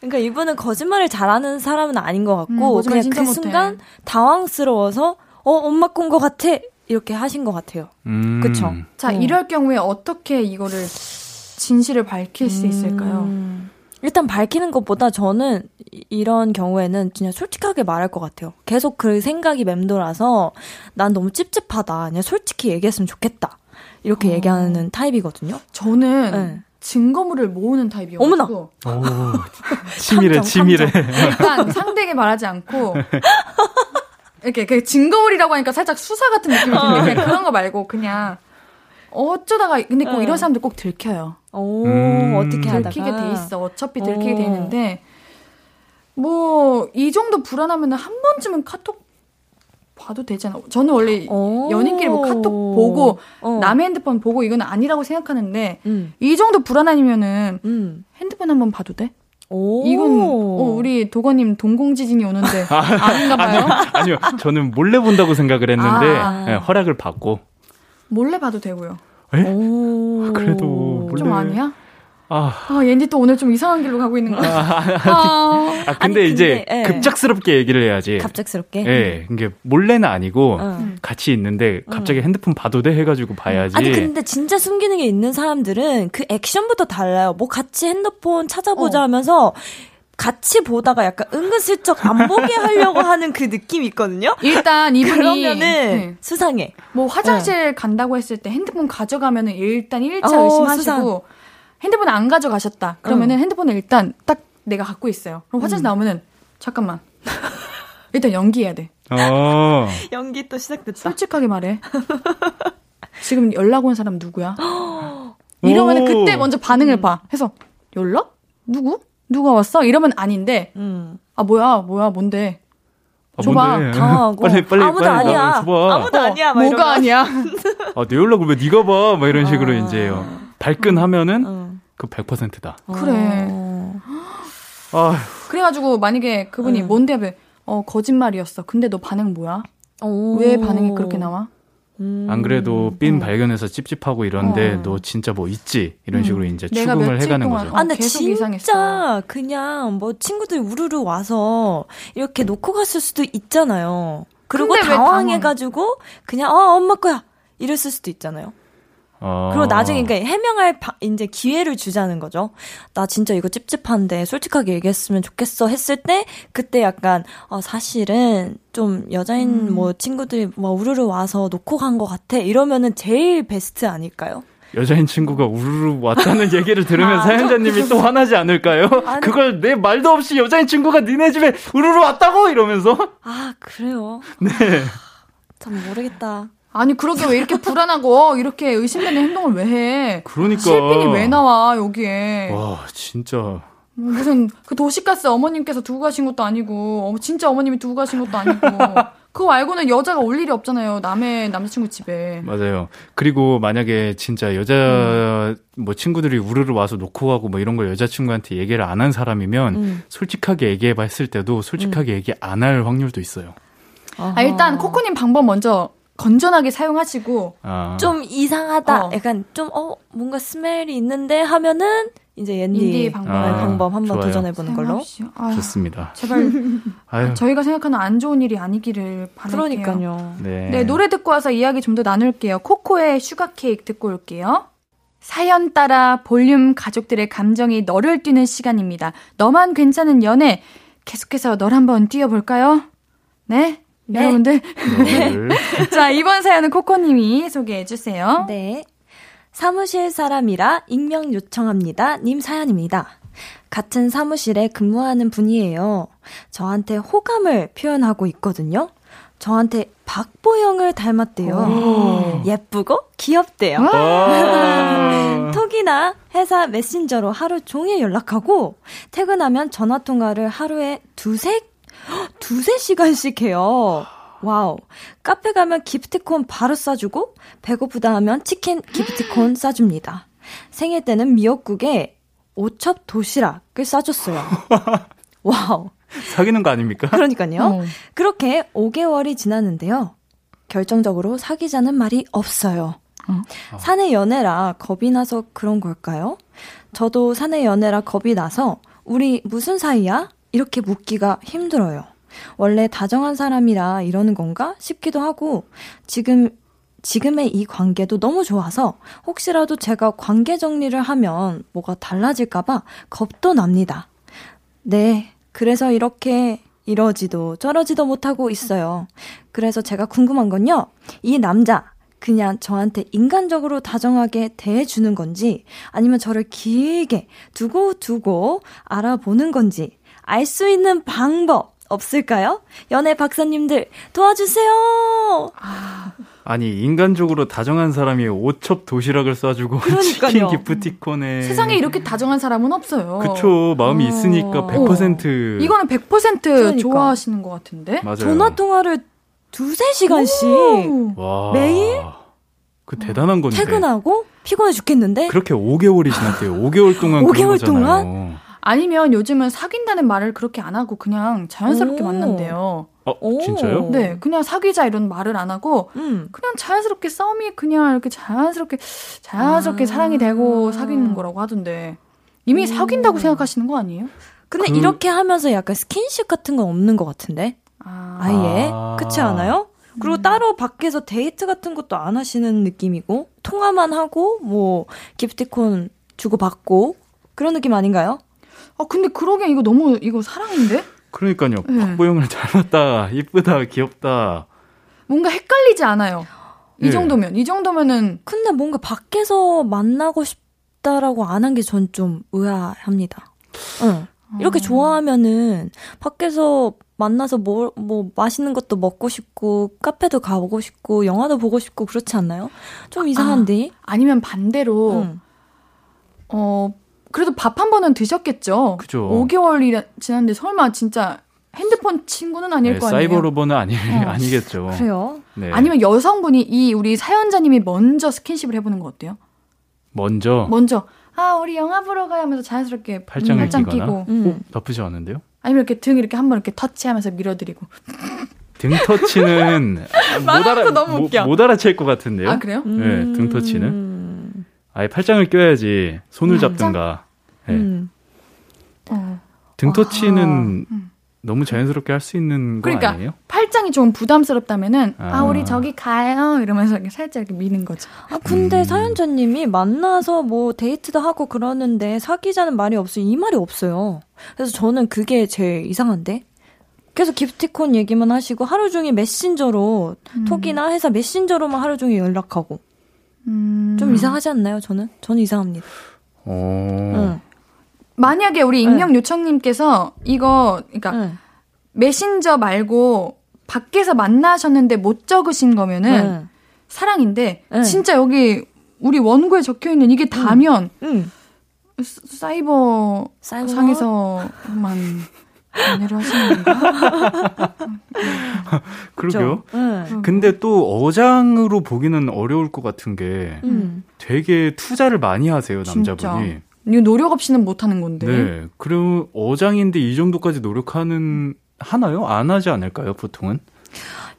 그러니까 이분은 거짓말을 잘하는 사람은 아닌 것 음, 같고 거짓말 그냥 그 못해. 순간 당황스러워서 어 엄마 건것 같아 이렇게 하신 것 같아요. 음. 그쵸. 자 어. 이럴 경우에 어떻게 이거를 진실을 밝힐 수 있을까요? 음. 일단 밝히는 것보다 저는 이- 이런 경우에는 그냥 솔직하게 말할 것 같아요. 계속 그 생각이 맴돌아서 난 너무 찝찝하다. 그냥 솔직히 얘기했으면 좋겠다. 이렇게 어. 얘기하는 타입이거든요. 저는 네. 증거물을 모으는 타입이어가지고 어머나! 오, 치밀해, 치밀해. 일단 상대에게 말하지 않고 이렇게 그 증거물이라고 하니까 살짝 수사 같은 느낌이 드는데 그냥 그런 거 말고 그냥 어쩌다가 근데 꼭 어. 이런 사람들 꼭 들켜요. 오 음. 어떻게 하다가 들키게 돼 있어. 어차피 들키게 어. 돼 있는데 뭐 이 정도 불안하면은 한 번쯤은 카톡 봐도 되잖아. 저는 원래 오. 연인끼리 뭐 카톡 보고 어. 남의 핸드폰 보고 이건 아니라고 생각하는데 음. 이 정도 불안하면은 음. 핸드폰 한번 봐도 돼? 오. 이건 어, 우리 도건님 동공지진이 오는데 아닌가 봐요. 아니요, 저는 몰래 본다고 생각을 했는데 아. 예, 허락을 받고. 몰래 봐도 되고요. 에? 오. 그래도 몰래. 좀 아니야? 아, 아, 옌디 또 오늘 좀 이상한 길로 가고 있는 거야. 아, 아 근데 아니, 이제 근데, 예. 급작스럽게 얘기를 해야지. 갑작스럽게. 예, 이게 몰래는 아니고 응. 같이 있는데 갑자기 핸드폰 봐도 돼 해가지고 봐야지. 아니 근데 진짜 숨기는 게 있는 사람들은 그 액션부터 달라요. 뭐 같이 핸드폰 찾아보자 어. 하면서 같이 보다가 약간 은근슬쩍 안 보게 하려고 하는 그 느낌이 있거든요. 일단 이분이 그러면은 네. 수상해. 뭐 화장실 간다고 했을 때 핸드폰 가져가면은 일단 1차 어, 의심하시고 수상. 핸드폰 안 가져가셨다. 그러면은 핸드폰을 일단 딱 내가 갖고 있어요. 그럼 화장실 음. 나오면은 잠깐만. 일단 연기해야 돼. 어. 연기 또 시작됐다. 솔직하게 말해. 지금 연락 온 사람 누구야? 이러면은 오. 그때 먼저 반응을 봐. 해서 연락? 누구? 누가 왔어? 이러면 아닌데 음. 아 뭐야 뭐야 뭔데? 아, 줘봐. 뭔데? 당황하고 빨리 빨리 아무도 빨리 아니야. 나 줘봐. 아무도 아니야. 막 뭐가 이러면. 아니야? 아, 내 연락을 왜 네가 봐? 막 이런 식으로 아. 이제요. 발끈하면은 응. 그 100%다. 그래. 어. 아, 그래가지고 만약에 그분이 응. 뭔데 하면 어 거짓말이었어. 근데 너 반응 뭐야? 오. 왜 반응이 그렇게 나와? 음. 안 그래도 삔 발견해서 찝찝하고 이런데 어. 너 진짜 뭐 있지? 이런 음. 식으로 이제 추궁을 해가는 거죠. 어, 아, 근데 계속 진짜 이상했어. 그냥 뭐 친구들이 우르르 와서 이렇게 놓고 갔을 수도 있잖아요. 그리고 당황해가지고 그냥 어 엄마 거야 이랬을 수도 있잖아요. 어. 그리고 나중에 그러니까 해명할 바- 이제 기회를 주자는 거죠. 나 진짜 이거 찝찝한데 솔직하게 얘기했으면 좋겠어 했을 때 그때 약간 어 사실은 좀 여자인 음. 뭐 친구들이 뭐 우르르 와서 놓고 간 것 같아 이러면은 제일 베스트 아닐까요? 여자인 친구가 우르르 왔다는 얘기를 들으면 아, 사연자님이 또 화나지 않을까요? 아니. 그걸 내 말도 없이 여자인 친구가 니네 집에 우르르 왔다고 이러면서 아 그래요. 네. 참 모르겠다. 아니 그러게 왜 이렇게 불안하고 이렇게 의심되는 행동을 왜 해? 그러니까 실핀이 왜 나와 여기에? 와 진짜 뭐 무슨 그 도시가스 어머님께서 두고 가신 것도 아니고 어, 진짜 어머님이 두고 가신 것도 아니고 그거 말고는 여자가 올 일이 없잖아요. 남의 남자친구 집에. 맞아요. 그리고 만약에 진짜 여자 음. 뭐 친구들이 우르르 와서 놓고 가고 뭐 이런 걸 여자친구한테 얘기를 안 한 사람이면 음. 솔직하게 얘기해 봤을 때도 솔직하게 얘기 안 할 확률도 있어요. 아, 일단 코코님 방법 먼저 건전하게 사용하시고 아. 좀 이상하다. 어. 약간 좀 어 뭔가 스멜이 있는데 하면은 이제 옌디 인디 방법. 네, 아, 방법 한번. 도전해 보는 걸로. 아유, 좋습니다. 제발 아유. 저희가 생각하는 안 좋은 일이 아니기를 바랄게요. 그러니까요. 네. 네, 노래 듣고 와서 이야기 좀 더 나눌게요. 코코의 슈가 케이크 듣고 올게요. 사연 따라 볼륨 가족들의 감정의 널을 뛰는 시간입니다. 너만 괜찮은 연애. 계속해서 널 한번 뛰어볼까요? 네? 네. 여러분들. 네. 자, 이번 사연은 코코님이 소개해 주세요. 네. 사무실 사람이라 익명 요청합니다. 님 사연입니다. 같은 사무실에 근무하는 분이에요. 저한테 호감을 표현하고 있거든요. 저한테 박보영을 닮았대요. 오. 예쁘고 귀엽대요. 톡이나 회사 메신저로 하루 종일 연락하고 퇴근하면 전화 통화를 하루에 두세 두세 시간씩 해요. Wow. 카페 가면 기프티콘 바로 쏴주고 배고프다 하면 치킨 기프티콘 쏴줍니다. 생일 때는 미역국에 오첩 도시락을 싸줬어요. Wow. 사귀는 거 아닙니까? 그러니까요. 어. 그렇게 5개월이 지났는데요. 결정적으로 사귀자는 말이 없어요. 어. 사내 연애라 겁이 나서 그런 걸까요? 저도 사내 연애라 겁이 나서 우리 무슨 사이야? 이렇게 묻기가 힘들어요. 원래 다정한 사람이라 이러는 건가 싶기도 하고 지금 지금의 이 관계도 너무 좋아서 혹시라도 제가 관계 정리를 하면 뭐가 달라질까봐 겁도 납니다. 네, 그래서 이렇게 이러지도 저러지도 못하고 있어요. 그래서 제가 궁금한 건요. 이 남자, 그냥 저한테 인간적으로 다정하게 대해주는 건지, 아니면 저를 길게 두고 두고 알아보는 건지, 알 수 있는 방법 없을까요? 연애 박사님들 도와주세요! 아. 아니 인간적으로 다정한 사람이 오첩 도시락을 쏴주고 그러니까요. 치킨 기프티콘에 세상에 이렇게 다정한 사람은 없어요. 그쵸 마음이 어. 있으니까 100% 어. 이거는 100% 그러니까. 좋아하시는 것 같은데 맞아요. 전화 통화를 두세 시간씩 와. 매일 그 대단한 건데 퇴근하고 피곤해 죽겠는데 그렇게 5개월이 지났대요. 5개월 동안 5개월 동안 아니면 요즘은 사귄다는 말을 그렇게 안 하고 그냥 자연스럽게 오. 만난대요. 어, 진짜요? 네, 그냥 사귀자 이런 말을 안 하고 음. 그냥 자연스럽게 싸움이 그냥 이렇게 자연스럽게 자연스럽게 아. 사랑이 되고 사귀는 거라고 하던데 이미 오. 사귄다고 생각하시는 거 아니에요? 근데 그... 이렇게 하면서 약간 스킨십 같은 건 없는 것 같은데 아. 아예 아. 그렇지 않아요? 그리고 음. 따로 밖에서 데이트 같은 것도 안 하시는 느낌이고 통화만 하고 뭐 기프티콘 주고 받고 그런 느낌 아닌가요? 아 근데 그러기엔 이거 너무 이거 사랑인데? 그러니까요. 네. 박보영을 닮았다, 이쁘다, 귀엽다. 뭔가 헷갈리지 않아요. 이 네. 정도면 이 정도면은 근데 뭔가 밖에서 만나고 싶다라고 안 한 게 전 좀 의아합니다. 응. 이렇게 아. 좋아하면은 밖에서 만나서 뭐, 뭐, 맛있는 것도 먹고 싶고, 카페도 가보고 싶고, 영화도 보고 싶고, 그렇지 않나요? 좀 이상한데? 아, 니면 반대로, 응. 어, 그래도 밥 한 번은 드셨겠죠. 그죠. 5개월이 지났는데 설마 진짜 핸드폰 친구는 아닐 네, 거 아니에요? 사이버 로버는 아니, 어. 아니겠죠. 그래요? 네. 아니면 여성분이 이 우리 사연자님이 먼저 스킨십을 해보는 거 어때요? 먼저? 먼저. 아, 우리 영화 보러 가야 하면서 자연스럽게 팔짱을 팔짱 끼고. 음. 어, 나쁘지 않은데요? 아니면 이렇게 등 이렇게 한번 이렇게 터치하면서 밀어드리고. 등 터치는 못 알아. 못, 못 알아챌 것 같은데요. 아 그래요? 네, 등 터치는. 아예 팔짱을 껴야지 손을 잡든가. 네. 음. 어. 등터치는 아. 너무 자연스럽게 할 수 있는 거 그러니까, 아니에요? 팔짱이 좀 부담스럽다면은 아. 아. 우리 저기 가요 이러면서 이렇게 살짝 이렇게 미는 거죠. 아 근데 음. 사연자님이 만나서 뭐 데이트도 하고 그러는데 사귀자는 말이 없어요. 이 말이 없어요. 그래서 저는 그게 제일 이상한데. 계속 기프티콘 얘기만 하시고 하루 종일 메신저로 음. 톡이나 회사 메신저로만 하루 종일 연락하고 음. 좀 이상하지 않나요? 저는 저는 이상합니다. 어. 응. 만약에 우리 익명 응. 요청님께서 이거 그러니까 응. 메신저 말고 밖에서 만나셨는데 못 적으신 거면은 사랑인데 진짜 여기 우리 원고에 적혀 있는 이게 다면 사이버, 사이버 상에서만 연애를 하시는 건가? 그러게요. 네. 근데 또 어장으로 보기는 어려울 것 같은 게 음. 되게 투자를 많이 하세요, 남자분이. 이거 노력 없이는 못 하는 건데. 네. 그리고 어장인데 이 정도까지 노력하는 하나요? 안 하지 않을까요, 보통은?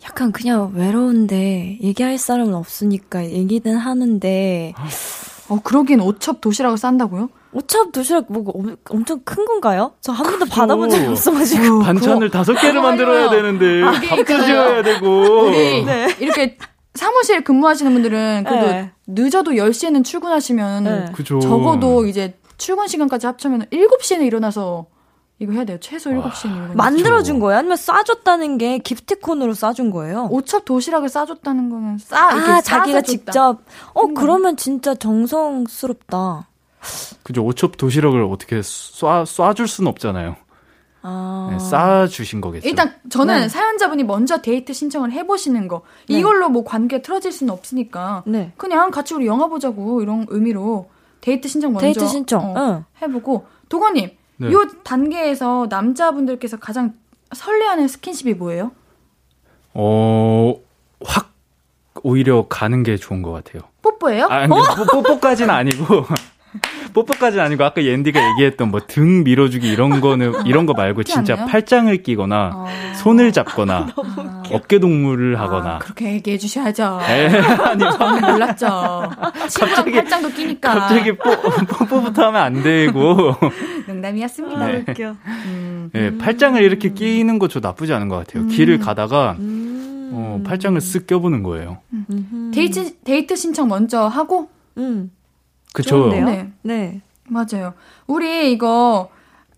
약간 그냥 외로운데 얘기할 사람은 없으니까 얘기는 하는데 어 그러기엔 오첩 도시락을 싼다고요? 오첩 도시락 뭐 엄청 큰 건가요? 저 한 번도 받아본 적이 없어가지고 반찬을 다섯 개를 만들어야 되는데 밥도 지어야 되고 우리 네. 이렇게 사무실 근무하시는 분들은 그래도 네. 늦어도 10시에는 출근하시면 네. 적어도 이제 출근 시간까지 합치면 7시에는 일어나서 이거 해야 돼요. 최소 7시에는. 만들어준 거예요? 아니면 싸줬다는 게 기프티콘으로 싸준 거예요? 오첩 도시락을 싸줬다는 거는 싸, 아, 자기가 직접. 어, 그러면 진짜 정성스럽다. 그죠. 오첩 도시락을 어떻게 쏴, 쏴줄 수는 없잖아요. 아. 네, 싸주신 거겠죠. 일단 저는 네. 사연자분이 먼저 데이트 신청을 해보시는 거. 네. 이걸로 뭐 관계 틀어질 수는 없으니까. 네. 그냥 같이 우리 영화 보자고 이런 의미로 데이트 신청 먼저 데이트 신청. 어, 응. 해보고. 도건님, 네. 요 단계에서 남자분들께서 가장 설레하는 스킨십이 뭐예요? 어, 확 오히려 가는 게 좋은 것 같아요. 뽀뽀예요? 아, 어? 뽀뽀까지는 아니고. 뽀뽀까지는 아니고 아까 옌디가 얘기했던 뭐 등 밀어주기 이런 거는 이런 거 말고 진짜 않나요? 팔짱을 끼거나 어... 손을 잡거나 아... 어깨 동무를 하거나 아, 그렇게 얘기해 주셔야죠. 네. 아니 저는 몰랐죠. 갑자기 팔짱도 끼니까 갑자기 뽀, 뽀뽀부터 하면 안 되고 농담이었습니다. 아, 네. 웃겨. 음. 네, 팔짱을 이렇게 끼는 거 저 나쁘지 않은 것 같아요. 음. 길을 가다가 음. 어, 팔짱을 쓱 껴보는 거예요. 음. 데이트 데이트 신청 먼저 하고 음. 그쵸. 네. 네. 맞아요. 우리 이거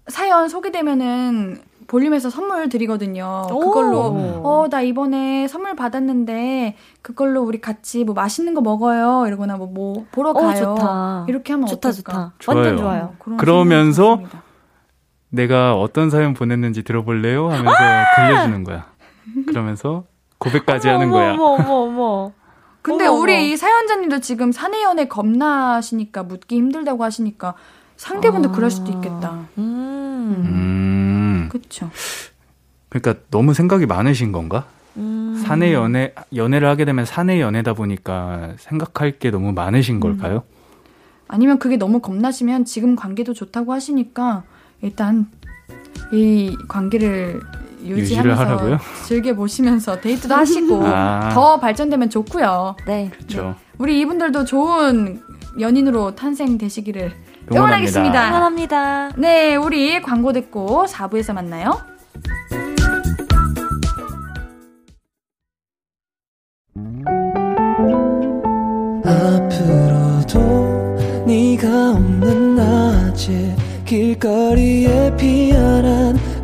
사연 소개되면은 볼륨에서 선물 드리거든요. 그걸로 어 나 이번에 선물 받았는데 그걸로 우리 같이 뭐 맛있는 거 먹어요. 이러거나 뭐, 뭐 보러 가요. 오, 좋다. 이렇게 하면 좋다 어떨까? 좋다. 완전 좋아요. 그러면서 내가 어떤 사연 보냈는지 들어볼래요? 하면서 들려주는 거야. 그러면서 고백까지 하는 거야. 어머 어머 어머. 근데 어머, 우리 이 사연자님도 지금 사내 연애 겁나시니까 묻기 힘들다고 하시니까 상대분도 아, 그럴 수도 있겠다. 음. 음. 그렇죠. 그러니까 너무 생각이 많으신 건가? 음. 사내 연애 연애를 하게 되면 사내 연애다 보니까 생각할 게 너무 많으신 음. 걸까요? 아니면 그게 너무 겁나시면 지금 관계도 좋다고 하시니까 일단 이 관계를 유지하면서? 즐겨 보시면서 데이트도 하시고 아. 더 발전되면 좋고요. 네. 그렇죠. 네. 우리 이분들도 좋은 연인으로 탄생되시기를 응원하겠습니다. 응원합니다. 네, 우리 광고 듣고 4부에서 만나요. 앞으로도 네가 없는 낮에 길거리에 피어난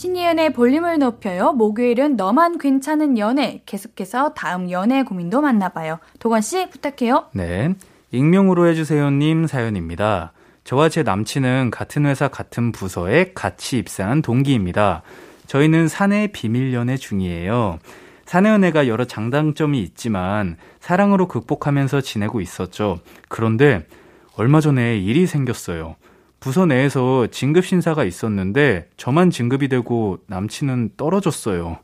신예은의 볼륨을 높여요. 목요일은 너만 괜찮은 연애. 계속해서 다음 연애 고민도 만나봐요. 도건 씨 부탁해요. 네. 익명으로 해주세요님 사연입니다. 저와 제 남친은 같은 회사 같은 부서에 같이 입사한 동기입니다. 저희는 사내 비밀 연애 중이에요. 사내 연애가 여러 장단점이 있지만 사랑으로 극복하면서 지내고 있었죠. 그런데 얼마 전에 일이 생겼어요. 부서 내에서 진급 신사가 있었는데 저만 진급이 되고 남친은 떨어졌어요.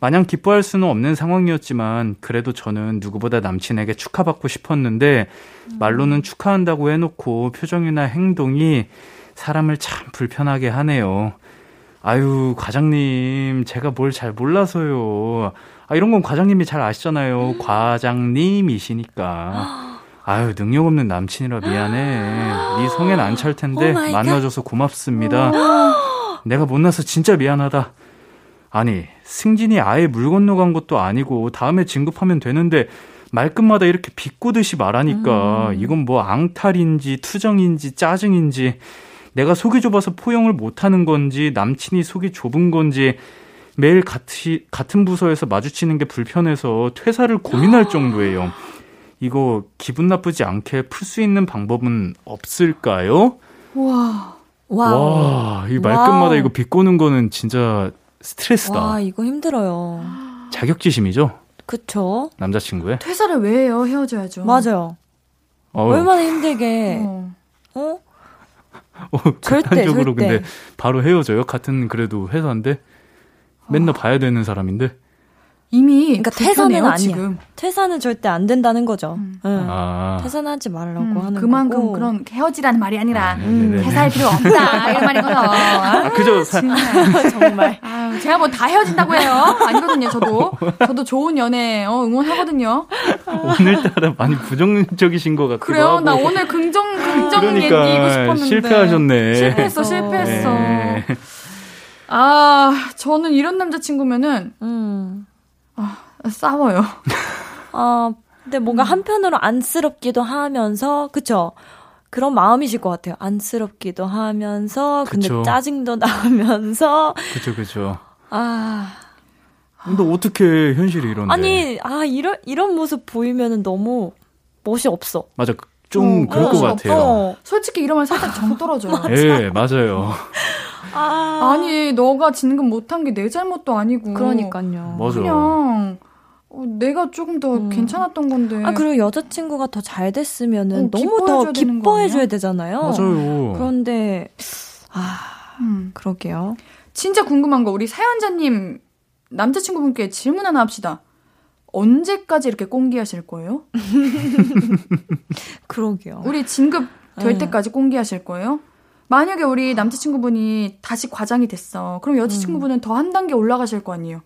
마냥 기뻐할 수는 없는 상황이었지만 그래도 저는 누구보다 남친에게 축하받고 싶었는데 말로는 축하한다고 해놓고 표정이나 행동이 사람을 참 불편하게 하네요. 아유, 과장님, 제가 뭘 잘 몰라서요. 아, 이런 건 과장님이 잘 아시잖아요. 과장님이시니까. 아유 능력 없는 남친이라 미안해. 네 성엔 안 찰 텐데 만나줘서 고맙습니다. 내가 못나서 진짜 미안하다. 아니 승진이 아예 물 건너간 것도 아니고 다음에 진급하면 되는데 말끝마다 이렇게 비꼬듯이 말하니까 음. 이건 뭐 앙탈인지 투정인지 짜증인지 내가 속이 좁아서 포용을 못하는 건지 남친이 속이 좁은 건지 매일 같이 같은 부서에서 마주치는 게 불편해서 퇴사를 고민할 정도예요. 이거 기분 나쁘지 않게 풀 수 있는 방법은 없을까요? 와. 와. 와, 이 말끝마다. 이거 비꼬는 거는 진짜 스트레스다. 와, 이거 힘들어요. 자격지심이죠? 그쵸. 남자친구의? 퇴사를 왜 해요? 헤어져야죠. 맞아요. 어 얼마나 힘들게. 어? 어? 어 극단적으로 절대, 근데 바로 헤어져요? 같은 그래도 회사인데? 맨날 어. 봐야 되는 사람인데? 이미 그러니까 퇴사는 아니야. 지금. 퇴사는 절대 안 된다는 거죠. 음. 응. 아. 퇴사하지 말라고 음, 하는 그만큼 거고. 그런 헤어지라는 말이 아니라 아, 네네네. 회사할 필요 없다 이런 말이거든. 아, 그죠. 사, 정말. 아유, 제가 뭐 다 헤어진다고 해요? 아니거든요, 저도. 저도 좋은 연애 어, 응원하거든요. 오늘따라 많이 부정적이신 것 같기도 그래요? 하고. 나 오늘 긍정 긍정 그러니까 얘기고 싶었는데 실패하셨네. 실패했어, 실패했어. 네. 아, 저는 이런 남자친구면은 음. 싸워요. 아, 근데 뭔가 음. 한편으로 안쓰럽기도 하면서, 그쵸? 그런 마음이실 것 같아요. 안쓰럽기도 하면서, 근데 그쵸. 짜증도 나면서, 그죠, 그죠. 아. 근데 어떻게 현실이 이런데? 아니, 아, 이런, 이런 모습 보이면은 너무 멋이 없어. 맞아. 좀 어, 그럴 어, 것 같아요. 어. 솔직히 이러면 살짝 정 떨어져요. 예, 맞아요. 아. 아니, 너가 진급 못한 게 내 잘못도 아니고. 그러니까요. 맞아. 그냥 어, 내가 조금 더 음. 괜찮았던 건데. 아, 그리고 여자친구가 더 잘 됐으면은 어, 너무 더 기뻐해줘야? 되잖아요. 맞아요. 그런데, 아, 음. 그러게요. 진짜 궁금한 거 우리 사연자님 남자친구분께 질문 하나 합시다. 언제까지 이렇게 꽁기하실 거예요? 그러게요. 우리 진급 될 네. 때까지 꽁기하실 거예요? 만약에 우리 남자친구분이 다시 과장이 됐어. 그럼 여자친구분은 더한 단계 올라가실 거 아니에요?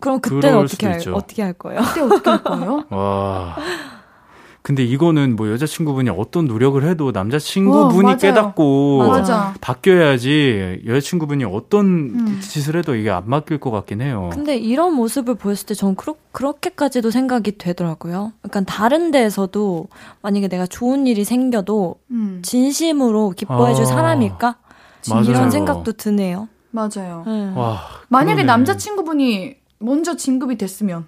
그럼 그때는 어떻게 할, 있죠. 어떻게 할 거예요? 그때 어떻게 할 거예요? 와. 근데 이거는 뭐 여자친구분이 어떤 노력을 해도 남자친구분이 어, 맞아요. 깨닫고 맞아. 바뀌어야지 여자친구분이 어떤 음. 짓을 해도 이게 안 바뀔 것 같긴 해요. 근데 이런 모습을 보였을 때 전 그렇, 그렇게까지도 생각이 되더라고요. 약간 다른 데에서도 만약에 내가 좋은 일이 생겨도 음, 진심으로 기뻐해줄 아, 사람일까? 맞아요. 이런 생각도 드네요. 맞아요. 네. 와. 만약에 그러네. 남자친구분이 먼저 진급이 됐으면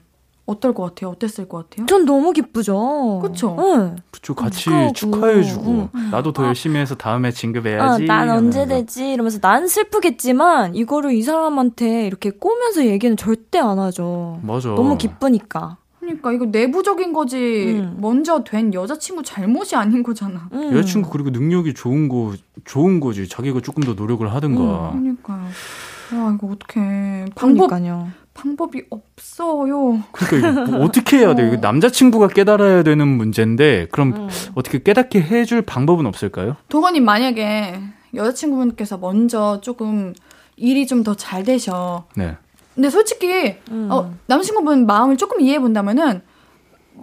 어떨 것 같아요? 어땠을 것 같아요? 전 너무 기쁘죠. 그쵸? 네. 그쵸, 같이 축하하고. 축하해주고. 응. 나도 더 열심히 해서 다음에 아, 진급해야지. 난 언제. 되지? 이러면서 난 슬프겠지만 이거를 이 사람한테 이렇게 꼬면서 얘기는 절대 안 하죠. 맞아. 너무 기쁘니까. 그러니까 이거 내부적인 거지 음. 먼저 된 여자친구 잘못이 아닌 거잖아. 음. 여자친구 그리고 능력이 좋은 거 좋은 거지. 자기가 조금 더 노력을 하든가. 그러니까요. 와 이거 어떻게 방법 그러니까요. 방법이 없어요. 그러니까 이거 뭐 어떻게 해야 돼? 이거 남자친구가 깨달아야 되는 문제인데 그럼 음. 어떻게 깨닫게 해줄 방법은 없을까요? 도건님 만약에 여자친구분께서 먼저 조금 일이 좀 더 잘 되셔. 네. 근데 솔직히 음. 어, 남자친구분 마음을 조금 이해해 본다면은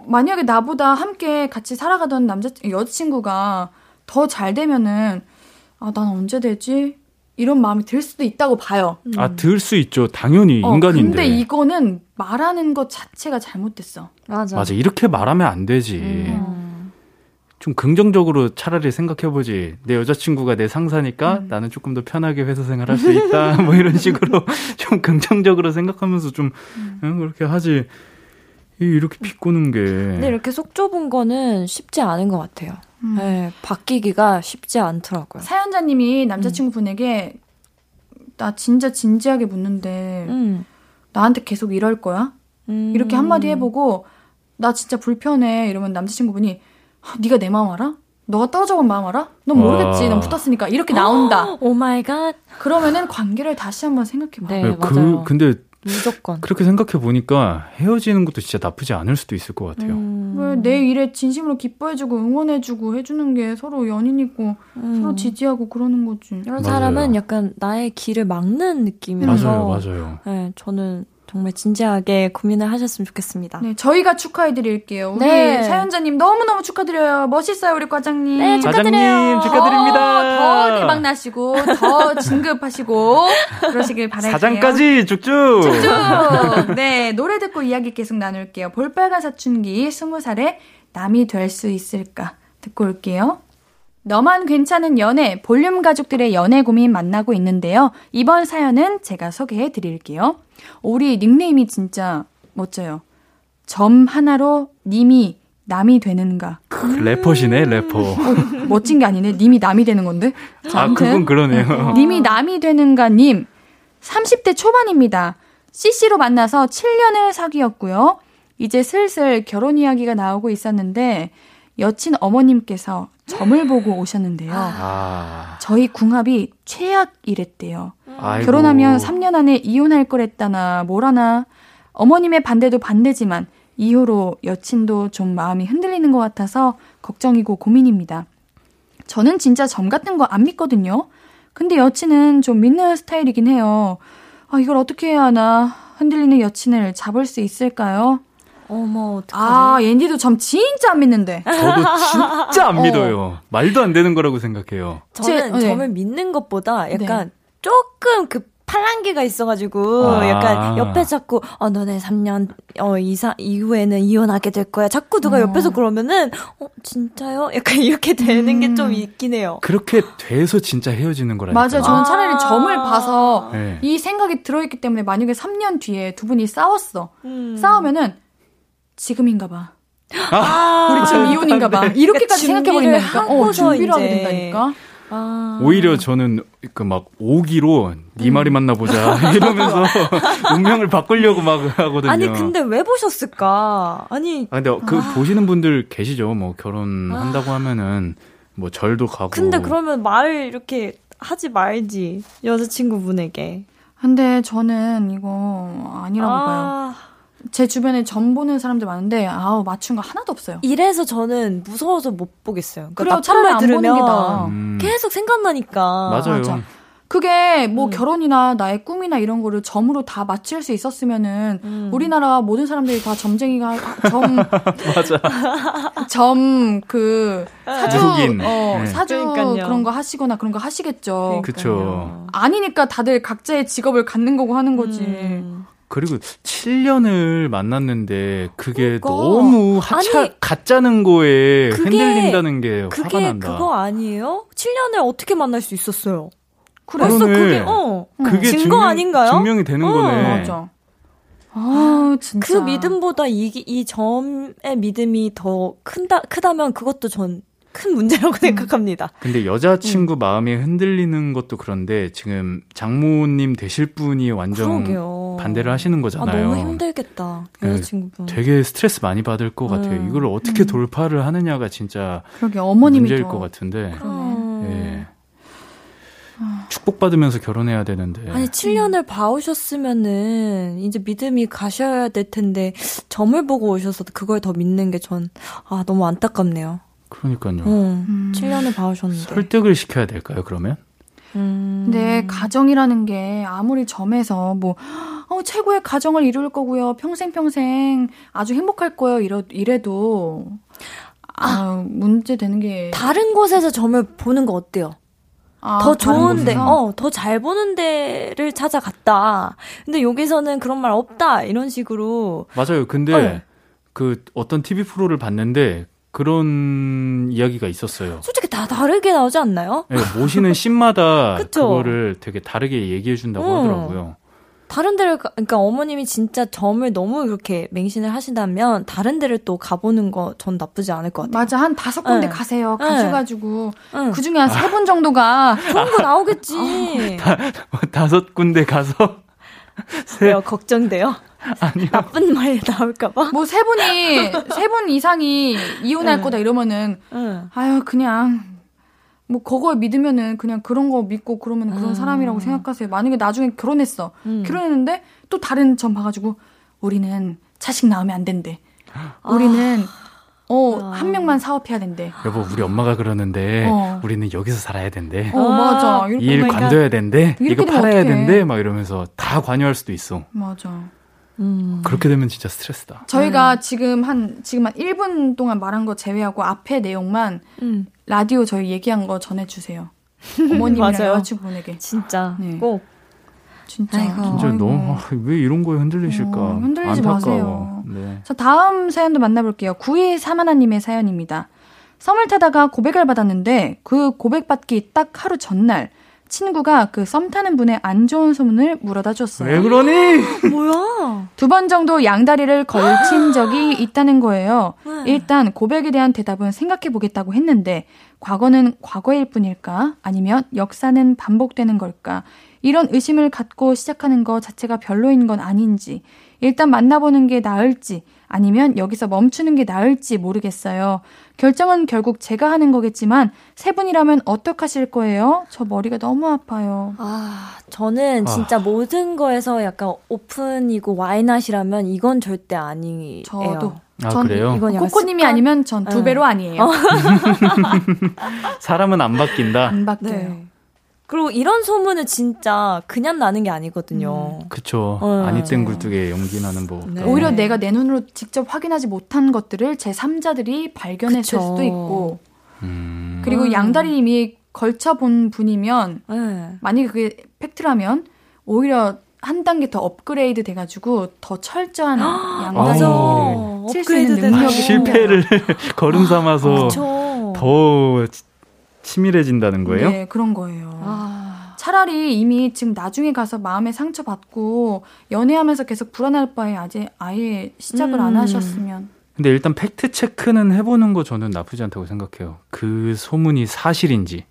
만약에 나보다 함께 같이 살아가던 남자 여자친구가 더 잘 되면은 아 난 언제 되지 이런 마음이 들 수도 있다고 봐요. 아, 들 수 있죠. 당연히 어, 인간인데. 근데 이거는 말하는 것 자체가 잘못됐어. 맞아. 맞아. 이렇게 말하면 안 되지. 음. 좀 긍정적으로 차라리 생각해보지. 내 여자친구가 내 상사니까 음. 나는 조금 더 편하게 회사 생활할 수 있다. 뭐 이런 식으로 좀 긍정적으로 생각하면서 좀 음. 응, 그렇게 하지. 이- 이렇게 비꼬는 게. 근데 이렇게 속 좁은 거는 쉽지 않은 것 같아요. 음. 네, 바뀌기가 쉽지 않더라고요. 사연자님이 남자친구분에게 나 진짜 진지하게 묻는데 음. 나한테 계속 이럴 거야? 음. 이렇게 한마디 해보고 나 진짜 불편해 이러면 남자친구분이 아, 네가 내 마음 알아? 너가 떨어져 본 마음 알아? 넌 모르겠지. 와. 넌 붙었으니까 이렇게 나온다. Oh my god. 그러면은 관계를 다시 한번 생각해 봐. 네, 그, 맞아요. 근데 무조건. 그렇게 생각해 보니까 헤어지는 것도 진짜 나쁘지 않을 수도 있을 것 같아요. 음. 왜 내 일에 진심으로 기뻐해주고 응원해주고 해주는 게 서로 연인이고 음. 서로 지지하고 그러는 거지. 이런 맞아요. 사람은 약간 나의 길을 막는 느낌이라서 맞아요, 맞아요. 네, 저는 정말 진지하게 고민을 하셨으면 좋겠습니다. 네, 저희가 축하해드릴게요. 우리 네. 사연자님 너무너무 축하드려요. 멋있어요, 우리 과장님. 네, 축하드려요. 사장님 축하드립니다. 더, 더 대박 나시고, 더 진급하시고, 그러시길 바랄게요. 사장까지 쭉쭉. 쭉! 네, 노래 듣고 이야기 계속 나눌게요. 볼빨간 사춘기, 스무 살에 남이 될 수 있을까? 듣고 올게요. 너만 괜찮은 연애, 볼륨 가족들의 연애 고민 만나고 있는데요. 이번 사연은 제가 소개해 드릴게요. 우리 닉네임이 진짜 멋져요. 점 하나로 님이 남이 되는가. 래퍼시네, 래퍼. 멋진 게 아니네. 님이 남이 되는 건데. 자, 아. 그건 그러네요. 님이 남이 되는가 님. 30대 초반입니다. CC로 만나서 7년을 사귀었고요. 이제 슬슬 결혼 이야기가 나오고 있었는데 여친 어머님께서 점을 보고 오셨는데요. 아, 저희 궁합이 최악이랬대요. 아이고. 결혼하면 3년 안에 이혼할 거랬다나 뭐라나 어머님의 반대도 반대지만 이후로 여친도 좀 마음이 흔들리는 것 같아서 걱정이고 고민입니다. 저는 진짜 점 같은 거 안 믿거든요. 근데 여친은 좀 믿는 스타일이긴 해요. 아, 이걸 어떻게 해야 하나. 흔들리는 여친을 잡을 수 있을까요? 어머, 어떡하지? 아, 옌디도 점 진짜 안 믿는데. 저도 진짜 안 믿어요. 말도 안 되는 거라고 생각해요. 저는 제- 네. 점을 믿는 것보다 약간 조금 그 팔랑귀가 있어가지고 아. 약간 옆에 자꾸 어 너네 3년 어 이사 이후에는 이혼하게 될 거야. 자꾸 누가 어. 옆에서 그러면은 어 진짜요? 약간 이렇게 되는 게좀 있긴 해요. 그렇게 돼서 진짜 헤어지는 거라니까. 맞아요. 저는 아. 차라리 점을 봐서 네. 이 생각이 들어있기 때문에 만약에 3년 뒤에 두 분이 싸웠어. 음. 싸우면은 지금인가 봐. 아, 우리 지금 이혼인가 봐. 이렇게까지 준비를 생각해버린다니까. 어, 준비를 하게. 된다니까. 아. 오히려 저는 그 막 오기로 네 말이 맞나 보자 이러면서 운명을 바꾸려고 막 하거든요. 아니 근데 왜 보셨을까? 아니 아, 근데 그 보시는 분들 계시죠. 뭐 결혼한다고 하면은 뭐 절도 가고. 근데 그러면 말을 이렇게 하지 말지 여자친구분에게. 근데 저는 이거 아니라고 봐요. 아, 제 주변에 점 보는 사람들 많은데 아우 맞춘 거 하나도 없어요. 이래서 저는 무서워서 못 보겠어요. 그러니까 차라리 말안 보는 게 들으면 나아. 음, 계속 생각나니까. 맞아요. 맞아. 그게 뭐 음. 결혼이나 나의 꿈이나 이런 거를 점으로 다 맞출 수 있었으면은 음. 우리나라 모든 사람들이 다 점쟁이가 점 맞아. 점 그 사주 미국인. 어 네. 사주 그러니까요. 그런 거 하시거나 그런 거 하시겠죠. 그쵸. 아니니까 다들 각자의 직업을 갖는 거고 하는 거지. 음. 그리고 7년을 만났는데 그게 그러니까. 너무 하차 아니, 가짜는 거에 그게- 흔들린다는 게 화가 그게 난다. 그거 아니에요? 7년을 어떻게 만날 수 있었어요? 그래. 벌써 그러네. 그게 어 그게 증거 증명, 아닌가요? 증명이 되는 어, 거네. 맞아. 아 진짜. 그 믿음보다 이, 이 점의 믿음이 더 큰다 크다면 그것도 전 큰 문제라고 음. 생각합니다. 근데 여자친구 마음이 흔들리는 것도 그런데 지금 장모님 되실 분이 완전 그러게요. 반대를 하시는 아, 거잖아요. 너무 힘들겠다 네, 여자친구분. 되게 스트레스 많이 받을 것 같아요. 음. 이걸 어떻게 돌파를 하느냐가 진짜 그러게 어머님이 문제일 더것 같은데. 음. 예. 축복받으면서 결혼해야 되는데. 아니 7년을 봐오셨으면은 이제 믿음이 가셔야 될 텐데 점을 보고 오셔서 그걸 더 믿는 게 전 아 너무 안타깝네요. 그러니까요. 음, 7년을 봐오셨는데. 설득을 시켜야 될까요, 그러면? 음. 근데 가정이라는 게 아무리 점에서 뭐 어, 최고의 가정을 이룰 거고요. 평생 평생 아주 행복할 거예요. 이러, 이래도 아, 문제 되는 게 다른 곳에서 점을 보는 거 어때요? 아, 더 좋은데? 어, 더 잘 보는 데를 찾아갔다. 근데 여기서는 그런 말 없다. 이런 식으로. 맞아요. 근데 어. 그 어떤 TV 프로를 봤는데 그런 이야기가 있었어요. 솔직히 다 다르게 나오지 않나요? 예, 모시는 그쵸? 그거를 되게 다르게 얘기해 준다고 음. 하더라고요. 다른 데를, 가- 그러니까 어머님이 진짜 점을 너무 그렇게 맹신을 하신다면 다른 데를 또 가보는 거 전 나쁘지 않을 것 같아요. 맞아 한 다섯 군데 네. 가세요. 네. 가셔가지고 응. 그 중에 한 세분 정도가 좋은 거 나오겠지. 다섯 군데 가서 왜요? 걱정돼요? 나쁜 말 나올까봐? 뭐 세 분이 세 분 이상이 이혼할 네. 거다 이러면은 응. 아유 그냥 뭐 그거에 믿으면은 그냥 그런 거 믿고 그러면 그런 음. 사람이라고 생각하세요. 만약에 나중에 결혼했어. 음. 결혼했는데 또 다른 점 봐가지고 우리는 자식 낳으면 안 된대. 우리는 어 아. 한 명만 사업해야 된대. 여보 우리 엄마가 그러는데 어. 우리는 여기서 살아야 된대. 어 맞아. 이렇게 이일 그러니까 관둬야 된대. 이렇게 이거 팔아야 어떡해. 된대. 막 이러면서 다 관여할 수도 있어. 맞아. 음. 그렇게 되면 진짜 스트레스다. 저희가 지금 한 지금 한 1분 동안 말한 거 제외하고 앞에 내용만 음. 라디오 저희 얘기한 거 전해주세요. 어머님이랑 맞아요. 여자친구분에게. 진짜 네. 꼭. 진짜. 아이고. 진짜 아이고. 너무 아, 왜 이런 거에 흔들리실까? 어, 흔들리지 안타까워. 마세요. 네. 자, 다음 사연도 만나볼게요. 9231님의 사연입니다. 썸을 타다가 고백을 받았는데 그 고백받기 딱 하루 전날 친구가 그 썸 타는 분의 안 좋은 소문을 물어다 왜 줬어요. 그러니? 뭐야? 두 번 정도 양다리를 걸친 적이 있다는 거예요. 네. 일단 고백에 대한 대답은 생각해 보겠다고 했는데 과거는 과거일 뿐일까? 아니면 역사는 반복되는 걸까? 이런 의심을 갖고 시작하는 것 자체가 별로인 건 아닌지 일단 만나보는 게 나을지 아니면 여기서 멈추는 게 나을지 모르겠어요. 결정은 결국 제가 하는 거겠지만 세 분이라면 어떡하실 거예요? 저 머리가 너무 아파요. 아, 저는 진짜 아. 모든 거에서 약간 오픈이고 와이낫이라면 이건 절대 아니에요. 저도. 아, 그래요? 이건 코코님이 아니면 전두 네. 배로 아니에요. 어. 사람은 안 바뀐다. 안 바뀌어요. 네. 그리고 이런 소문은 진짜 그냥 나는 게 아니거든요. 음. 그쵸. 어. 아니땐 굴뚝에 연기 나는 법. 네. 오히려 내가 내 눈으로 직접 확인하지 못한 것들을 제 3자들이 발견했을 그쵸. 수도 있고. 음. 그리고 음. 양다리님이 걸쳐본 분이면, 네. 만약에 그게 팩트라면, 오히려 한 단계 더 업그레이드 돼가지고 더 철저한 양다리를 칠수 있는 능력이 실패를 걸음 삼아서 더 치밀해진다는 거예요? 네, 그런 거예요. 아. 차라리 이미 지금 나중에 가서 마음에 상처 받고 연애하면서 계속 불안할 바에 아직 아예 시작을 음. 안 하셨으면. 근데 일단 fact check는 해보는 거 저는 나쁘지 않다고 생각해요. 그 소문이 사실인지.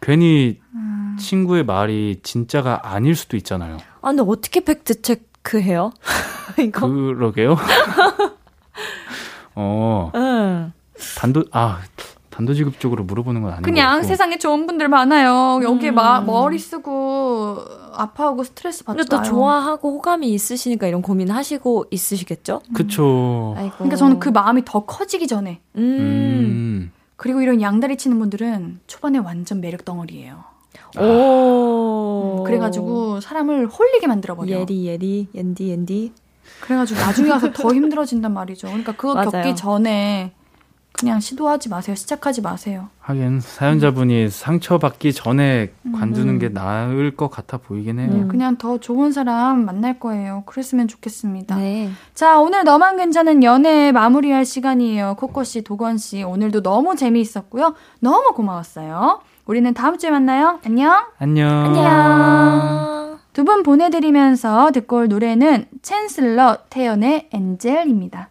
괜히 음. 친구의 말이 진짜가 아닐 수도 있잖아요. 아, 근데 어떻게 fact check해요? 이거? 그러게요. 어. 응. 단도, 아, 단도직입적으로 물어보는 건 아니고 그냥 세상에 좋은 분들 많아요. 여기에 음. 마, 머리 쓰고 아파하고 스트레스 받지 또 좋아하고 호감이 있으시니까 이런 고민 하시고 있으시겠죠? 그쵸. 음. 그러니까 저는 그 마음이 더 커지기 전에. 음. 음. 그리고 이런 양다리 치는 분들은 초반에 완전 매력 덩어리예요. 오. 음, 그래가지고 사람을 홀리게 만들어버려. 예리 예리 옌디 옌디. 그래가지고 나중에 가서 더 힘들어진단 말이죠. 그러니까 그거 맞아요. 겪기 전에 그냥 시도하지 마세요. 시작하지 마세요. 하긴 사연자분이 음. 상처받기 전에 관두는 음. 게 나을 것 같아 보이긴 해요. 음. 그냥 더 좋은 사람 만날 거예요. 그랬으면 좋겠습니다. 네. 자, 오늘 너만 괜찮은 연애 마무리할 시간이에요. 코코 씨, 도건 씨, 오늘도 너무 재미있었고요. 너무 고마웠어요. 우리는 다음 주에 만나요. 안녕. 안녕. 안녕. 두 분 보내드리면서 듣고 올 노래는 챈슬러 태연의 엔젤입니다.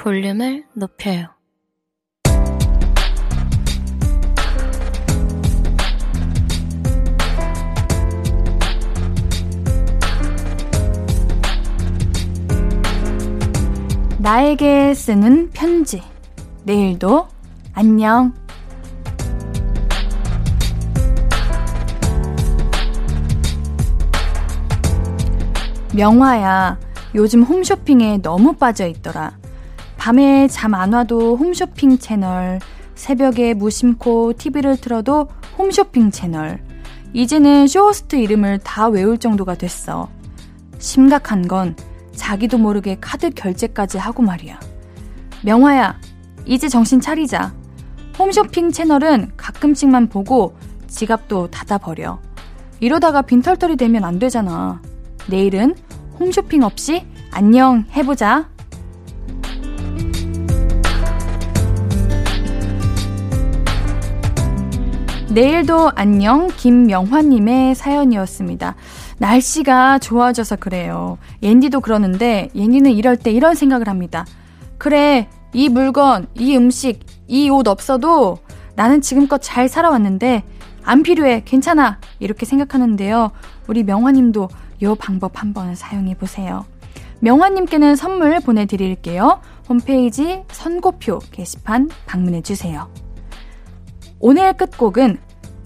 볼륨을 높여요. 나에게 쓰는 편지. 내일도 안녕. 명화야. 요즘 홈쇼핑에 너무 빠져 있더라. 밤에 잠 안 와도 홈쇼핑 채널, 새벽에 무심코 TV를 틀어도 홈쇼핑 채널. 이제는 쇼호스트 이름을 다 외울 정도가 됐어. 심각한 건 자기도 모르게 카드 결제까지 하고 말이야. 명화야, 이제 정신 차리자. 홈쇼핑 채널은 가끔씩만 보고 지갑도 닫아버려. 이러다가 빈털털이 되면 안 되잖아. 내일은 홈쇼핑 없이 안녕 해보자. 내일도 안녕 김명화님의 사연이었습니다. 날씨가 좋아져서 그래요. 옌디도 그러는데 옌디는 이럴 때 이런 생각을 합니다. 그래 이 물건, 이 음식, 이 옷 없어도 나는 지금껏 잘 살아왔는데 안 필요해 괜찮아 이렇게 생각하는데요. 우리 명화님도 요 방법 한번 사용해 보세요. 명화님께는 선물 보내드릴게요. 홈페이지 선고표 게시판 방문해 주세요. 오늘 끝곡은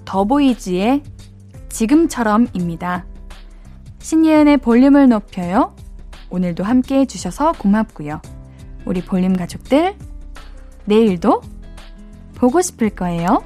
더보이즈의 지금처럼입니다. 신예은의 볼륨을 높여요. 오늘도 함께 해주셔서 고맙고요. 우리 볼륨 가족들, 내일도 보고 싶을 거예요.